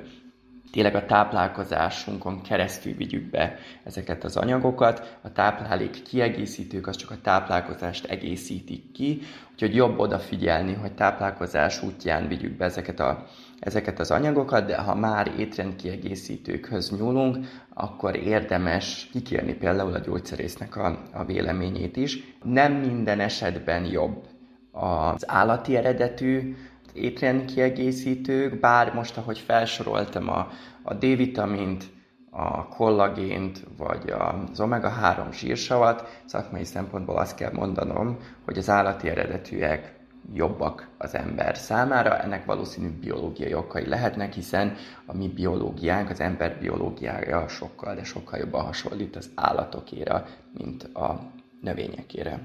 tényleg a táplálkozásunkon keresztül vigyük be ezeket az anyagokat. A táplálék kiegészítők az csak a táplálkozást egészítik ki, úgyhogy jobb odafigyelni, hogy táplálkozás útján vigyük be ezeket, a, ezeket az anyagokat, de ha már étrendkiegészítőkhöz nyúlunk, akkor érdemes kikérni például a gyógyszerésznek a, a véleményét is. Nem minden esetben jobb az állati eredetű étrendkiegészítők, bár most, ahogy felsoroltam a, a D-vitamint, a kollagént, vagy az omega-3 zsírsavat, szakmai szempontból azt kell mondanom, hogy az állati eredetűek jobbak az ember számára. Ennek valószínű biológiai okai lehetnek, hiszen a mi biológiánk, az ember biológiája sokkal, de sokkal jobban hasonlít az állatokéra, mint a növényekére.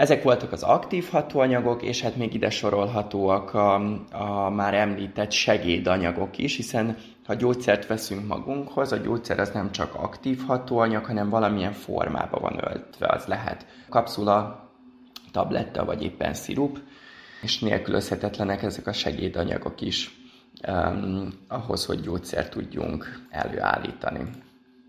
Ezek voltak az aktív hatóanyagok, és hát még ide sorolhatóak a, a már említett segédanyagok is, hiszen ha gyógyszert veszünk magunkhoz, a gyógyszer az nem csak aktív hatóanyag, hanem valamilyen formában van öltve. Az lehet kapszula, tabletta vagy éppen szirup, és nélkülözhetetlenek ezek a segédanyagok is um, ahhoz, hogy gyógyszert tudjunk előállítani.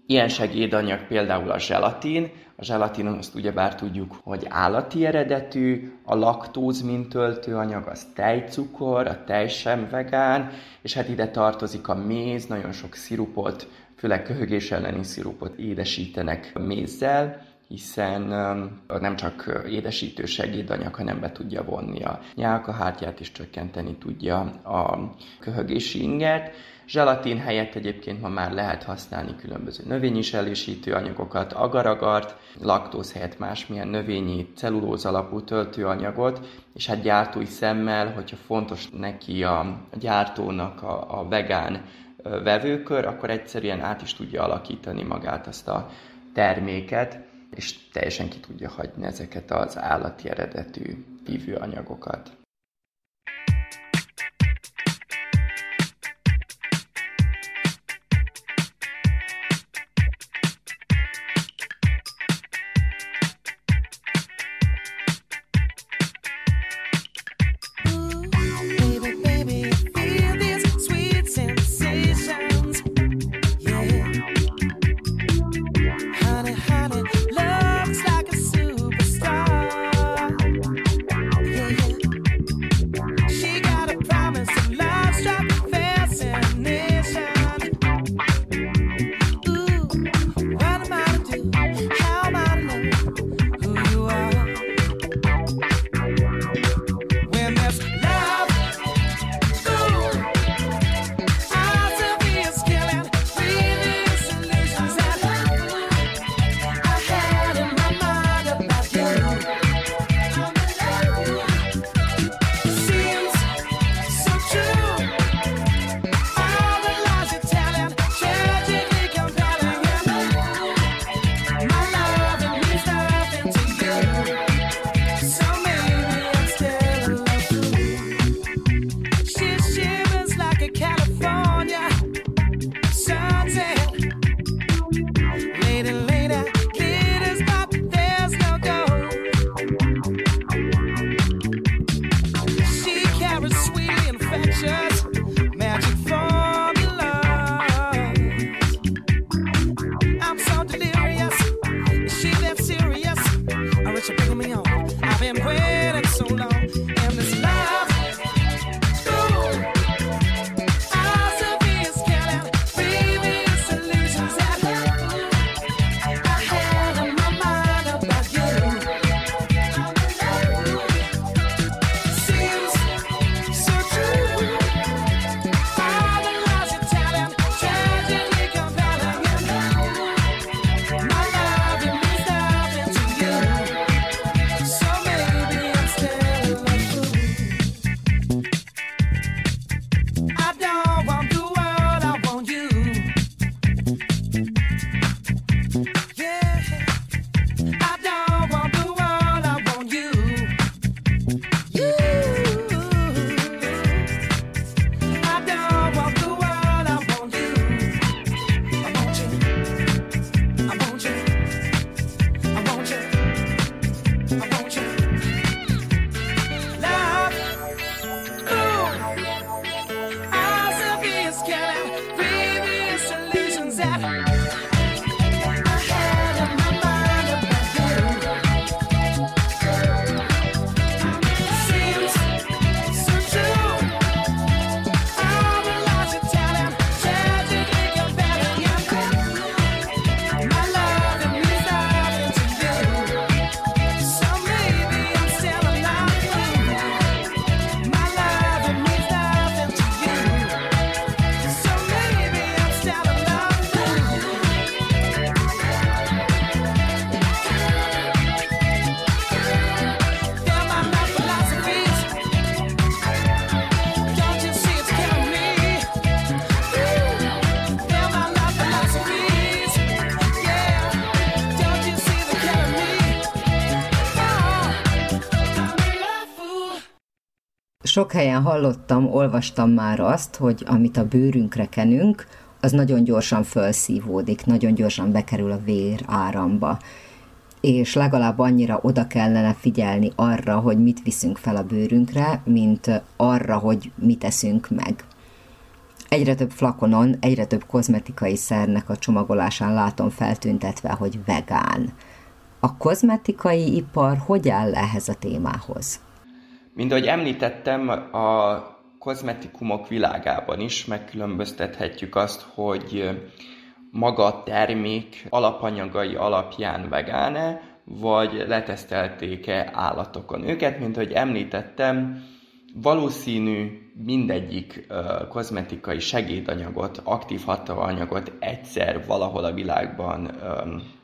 Ilyen segédanyag például a zselatin. A zselatin azt ugyebár tudjuk, hogy állati eredetű, a laktóz, mint töltőanyag, az tejcukor, a tej sem vegán, és hát ide tartozik a méz, nagyon sok szirupot, főleg köhögés elleni szirupot édesítenek mézzel, hiszen nem csak édesítő segédanyag, hanem be tudja vonni a nyálkahártyát, és csökkenteni tudja a köhögési ingert. Zselatin helyett egyébként ma már lehet használni különböző növényi selésítő anyagokat, agaragart, laktóz helyett másmilyen növényi, cellulóz alapú töltőanyagot, és hát gyártói szemmel, hogyha fontos neki a gyártónak a, a vegán vevőkör, akkor egyszerűen át is tudja alakítani magát azt a terméket, és teljesen ki tudja hagyni ezeket az állati eredetű vívőanyagokat. Sok helyen hallottam, olvastam már azt, hogy amit a bőrünkre kenünk, az nagyon gyorsan felszívódik, nagyon gyorsan bekerül a vér áramba és legalább annyira oda kellene figyelni arra, hogy mit viszünk fel a bőrünkre, mint arra, hogy mit eszünk meg. Egyre több flakonon, egyre több kozmetikai szernek a csomagolásán látom feltüntetve, hogy vegán. A kozmetikai ipar hogy áll ehhez a témához? Mint ahogy említettem, a kozmetikumok világában is megkülönböztethetjük azt, hogy maga a termék alapanyagai alapján vegáne, vagy letesztelték-e állatokon őket, mint ahogy említettem, valószínű mindegyik uh, kozmetikai segédanyagot, aktív hatóanyagot egyszer valahol a világban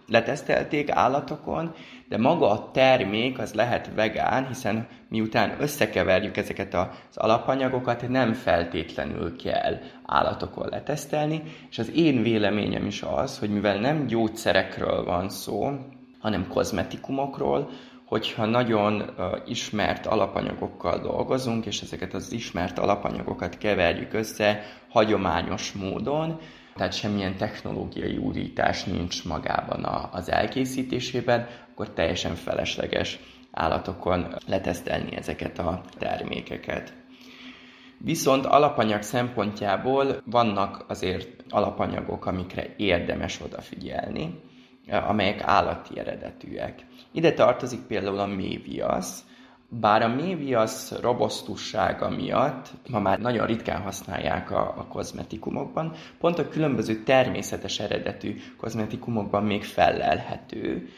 letesztelték állatokon, de maga a termék az lehet vegán, hiszen miután összekeverjük ezeket az alapanyagokat, nem feltétlenül kell állatokon letesztelni, és az én véleményem is az, hogy mivel nem gyógyszerekről van szó, hanem kozmetikumokról, hogyha nagyon uh, ismert alapanyagokkal dolgozunk, és ezeket az ismert alapanyagokat keverjük össze hagyományos módon, tehát semmilyen technológiai úrítás nincs magában a, az elkészítésében, akkor teljesen felesleges állatokon letesztelni ezeket a termékeket. Viszont alapanyag szempontjából vannak azért alapanyagok, amikre érdemes odafigyelni, amelyek állati eredetűek. Ide tartozik például a méviasz, bár a méviasz robosztussága miatt ma már nagyon ritkán használják a, a kozmetikumokban, pont a különböző természetes eredetű kozmetikumokban még fellelhető,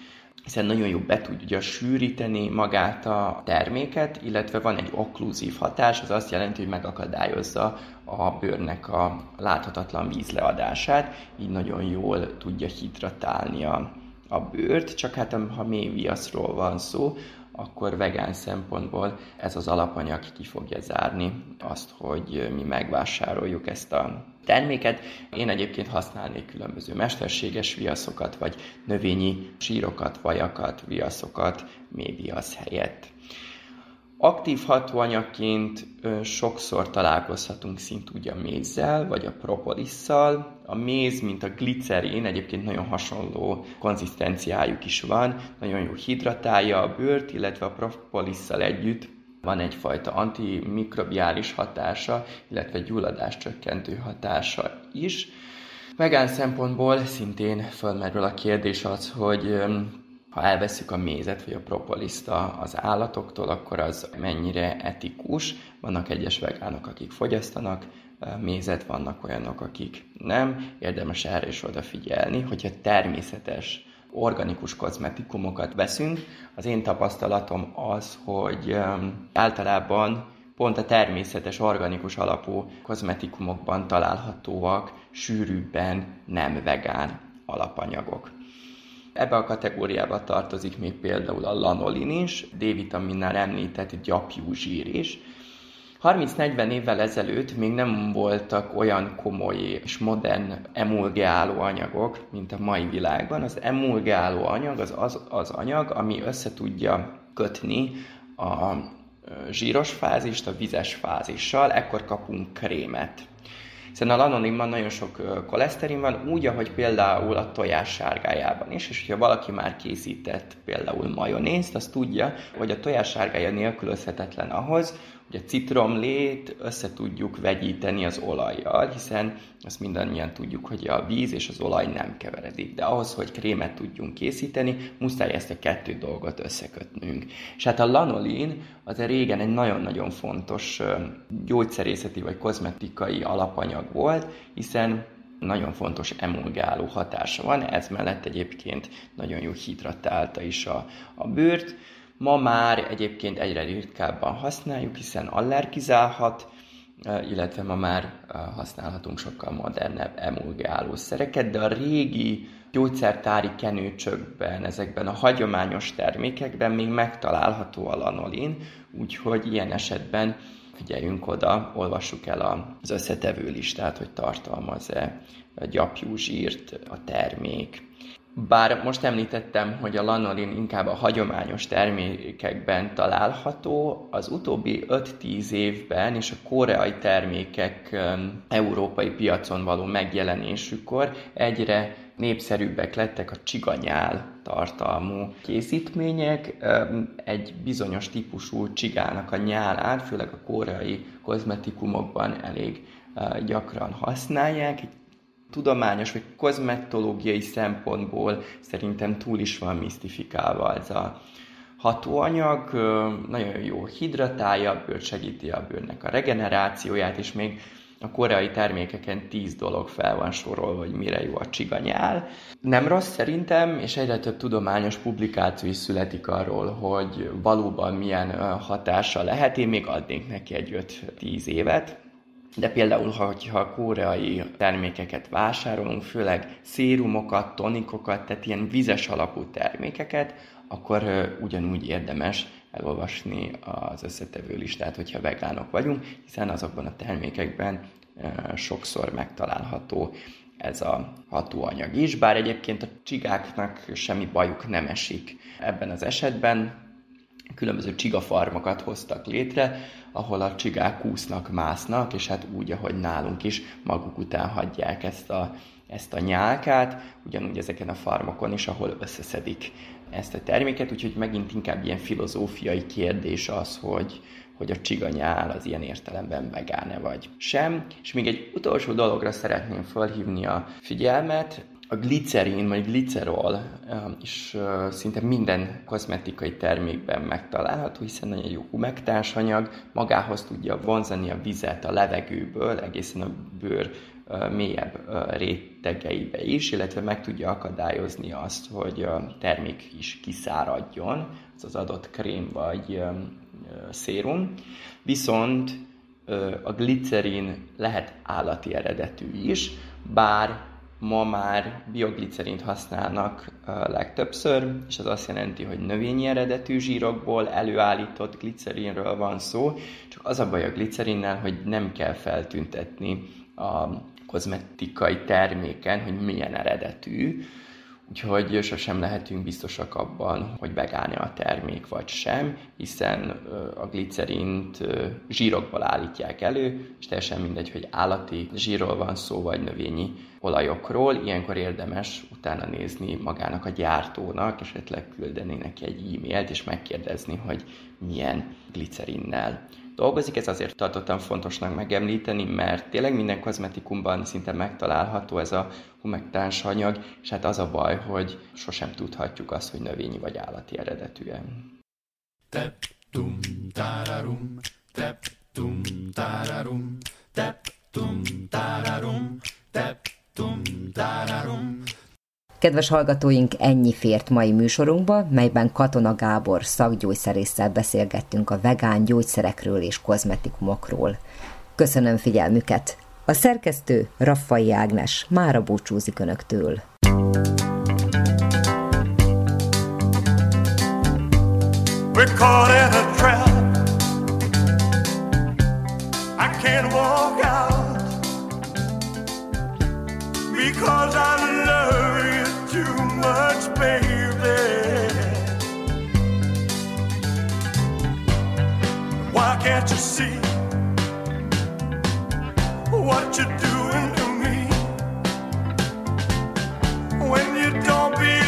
hiszen nagyon jó be tudja sűríteni magát a terméket, illetve van egy okkluzív hatás, az azt jelenti, hogy megakadályozza a bőrnek a láthatatlan vízleadását, így nagyon jól tudja hidratálni a, a bőrt, csak hát ha mély viaszról van szó, akkor vegán szempontból ez az alapanyag ki fogja zárni azt, hogy mi megvásároljuk ezt a terméket. Én egyébként használnék különböző mesterséges viaszokat, vagy növényi sírokat, vajakat, viaszokat mély viasz helyett. Aktív hatóanyagként sokszor találkozhatunk szintúgy a mézzel, vagy a propolisszal. A méz, mint a glicerin, egyébként nagyon hasonló konzisztenciájuk is van, nagyon jó hidratálja a bőrt, illetve a propolisszal együtt van egyfajta antimikrobiális hatása, illetve gyulladás csökkentő hatása is. Vegán szempontból szintén fölmerül a kérdés az, hogy ha elveszük a mézet vagy a propoliszt az állatoktól, akkor az mennyire etikus. Vannak egyes vegánok, akik fogyasztanak mézet, vannak olyanok, akik nem. Érdemes erre is odafigyelni, hogyha természetes organikus kozmetikumokat veszünk. Az én tapasztalatom az, hogy általában pont a természetes, organikus alapú kozmetikumokban találhatóak sűrűbben nem vegán alapanyagok. Ebbe a kategóriába tartozik még például a lanolin is, D-vitaminnál említett gyapjú zsír is. 30-40 évvel ezelőtt még nem voltak olyan komoly és modern emulgáló anyagok, mint a mai világban. Az emulgáló anyag az, az az anyag, ami össze tudja kötni a zsíros fázist a vizes fázissal, ekkor kapunk krémet. Hiszen a lanolinban nagyon sok koleszterin van, úgy, ahogy például a tojás sárgájában is, és hogyha valaki már készített például majonézt, az tudja, hogy a tojás sárgája nélkülözhetetlen ahhoz, hogy a citromlét össze tudjuk vegyíteni az olajjal, hiszen azt mindannyian tudjuk, hogy a víz és az olaj nem keveredik. De ahhoz, hogy krémet tudjunk készíteni, muszáj ezt a kettő dolgot összekötnünk. És hát a lanolin az régen egy nagyon-nagyon fontos gyógyszerészeti vagy kozmetikai alapanyag volt, hiszen nagyon fontos emulgáló hatása van, ez mellett egyébként nagyon jó hidratálta is a, a bőrt, Ma már egyébként egyre ritkábban használjuk, hiszen allergizálhat, illetve ma már használhatunk sokkal modernebb emulgáló szereket, de a régi gyógyszertári kenőcsökben, ezekben a hagyományos termékekben még megtalálható a lanolin, úgyhogy ilyen esetben figyeljünk oda, olvassuk el az összetevő listát, hogy tartalmaz-e gyapjú zsírt a termék. Bár most említettem, hogy a lanolin inkább a hagyományos termékekben található, az utóbbi 5-10 évben és a koreai termékek európai piacon való megjelenésükor egyre népszerűbbek lettek a csiganyál tartalmú készítmények. Egy bizonyos típusú csigának a nyálát, főleg a koreai kozmetikumokban elég gyakran használják. Egy tudományos vagy kozmetológiai szempontból szerintem túl is van misztifikálva ez a hatóanyag, nagyon jó hidratálja a bőrt, segíti a bőrnek a regenerációját, és még a koreai termékeken tíz dolog fel van sorolva, hogy mire jó a csiganyál. Nem rossz szerintem, és egyre több tudományos publikáció is születik arról, hogy valóban milyen hatása lehet. Én még adnék neki egy 5-10 évet. De például, ha koreai termékeket vásárolunk, főleg szérumokat, tonikokat, tehát ilyen vizes alapú termékeket, akkor ugyanúgy érdemes elolvasni az összetevő listát, hogyha vegánok vagyunk, hiszen azokban a termékekben sokszor megtalálható ez a hatóanyag is, bár egyébként a csigáknak semmi bajuk nem esik. Ebben az esetben, különböző csigafarmokat hoztak létre, ahol a csigák kúsznak, másznak, és hát úgy, ahogy nálunk is maguk után hagyják ezt a, ezt a nyálkát, ugyanúgy ezeken a farmokon is, ahol összeszedik ezt a terméket, úgyhogy megint inkább ilyen filozófiai kérdés az, hogy, hogy a csiganyál az ilyen értelemben vegáne vagy sem. És még egy utolsó dologra szeretném felhívni a figyelmet, a glicerin vagy glicerol is szinte minden kozmetikai termékben megtalálható, hiszen nagyon jó humektársanyag, magához tudja vonzani a vizet a levegőből egészen a bőr mélyebb rétegeibe is, illetve meg tudja akadályozni azt, hogy a termék is kiszáradjon, az az adott krém vagy szérum. Viszont a glicerin lehet állati eredetű is, bár ma már bioglicerint használnak legtöbbször, és az azt jelenti, hogy növényi eredetű zsírokból előállított glicerinről van szó, csak az a baj a glicerinnel, hogy nem kell feltüntetni a kozmetikai terméken, hogy milyen eredetű, Úgyhogy sosem lehetünk biztosak abban, hogy vegán a termék vagy sem, hiszen a glicerint zsírokból állítják elő, és teljesen mindegy, hogy állati zsírról van szó, vagy növényi olajokról. Ilyenkor érdemes utána nézni magának a gyártónak, esetleg küldeni neki egy e-mailt, és megkérdezni, hogy milyen glicerinnel dolgozik. Ez azért tartottam fontosnak megemlíteni, mert tényleg minden kozmetikumban szinte megtalálható ez a humektáns anyag, és hát az a baj, hogy sosem tudhatjuk azt, hogy növényi vagy állati eredetűen. Tep, tum, tararum, tep, tum, tararum, tep, tum, tararum, tep, tum, tararum, Kedves hallgatóink, ennyi fért mai műsorunkba, melyben Katona Gábor szakgyógyszerésszel beszélgettünk a vegán gyógyszerekről és kozmetikumokról. Köszönöm figyelmüket! A szerkesztő Raffai Ágnes mára búcsúzik Önöktől. We're caught in a Why can't you see. What you're doing to me. When you don't believe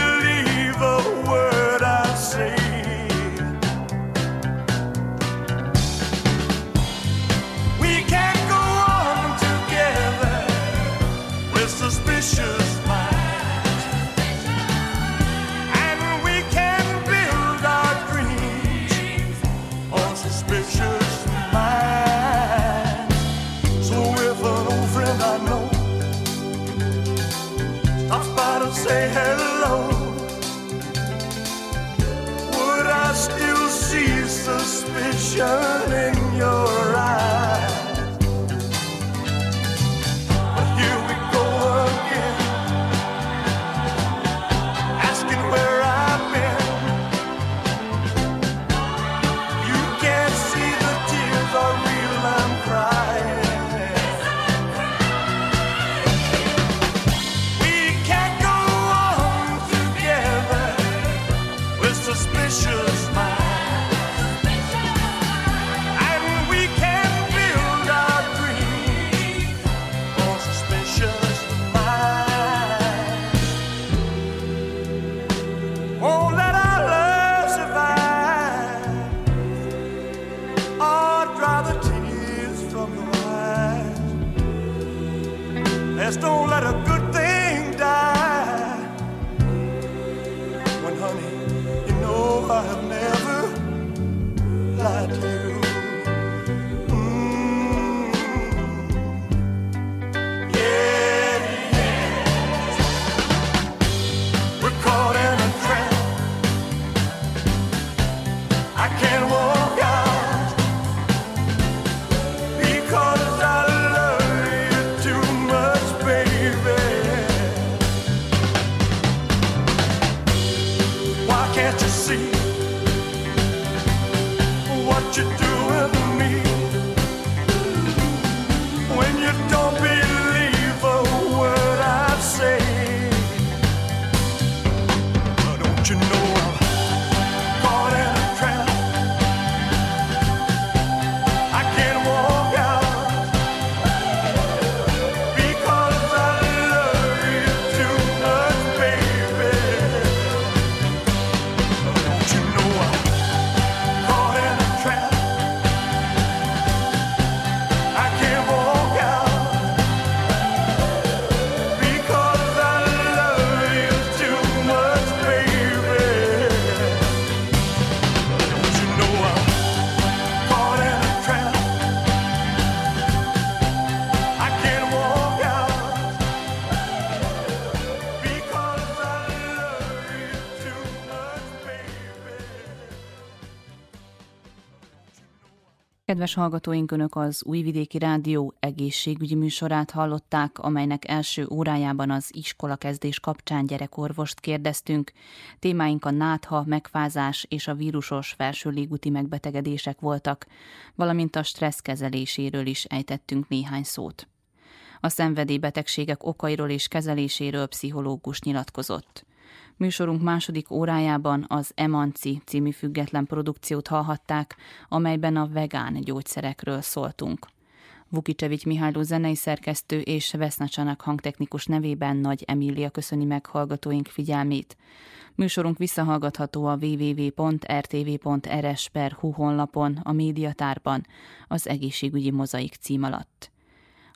Kedves hallgatóink, Önök az Újvidéki Rádió egészségügyi műsorát hallották, amelynek első órájában az iskola kezdés kapcsán gyerekorvost kérdeztünk. Témáink a nátha, megfázás és a vírusos felső légúti megbetegedések voltak, valamint a stressz kezeléséről is ejtettünk néhány szót. A szenvedélybetegségek okairól és kezeléséről pszichológus nyilatkozott. Műsorunk második órájában az Emanci című független produkciót hallhatták, amelyben a vegán gyógyszerekről szóltunk. Vukicsevics Mihályló zenei szerkesztő és Vesznacsanak hangtechnikus nevében Nagy Emília köszöni meg hallgatóink figyelmét. Műsorunk visszahallgatható a www.rtv.rs per honlapon, a médiatárban, az egészségügyi mozaik cím alatt.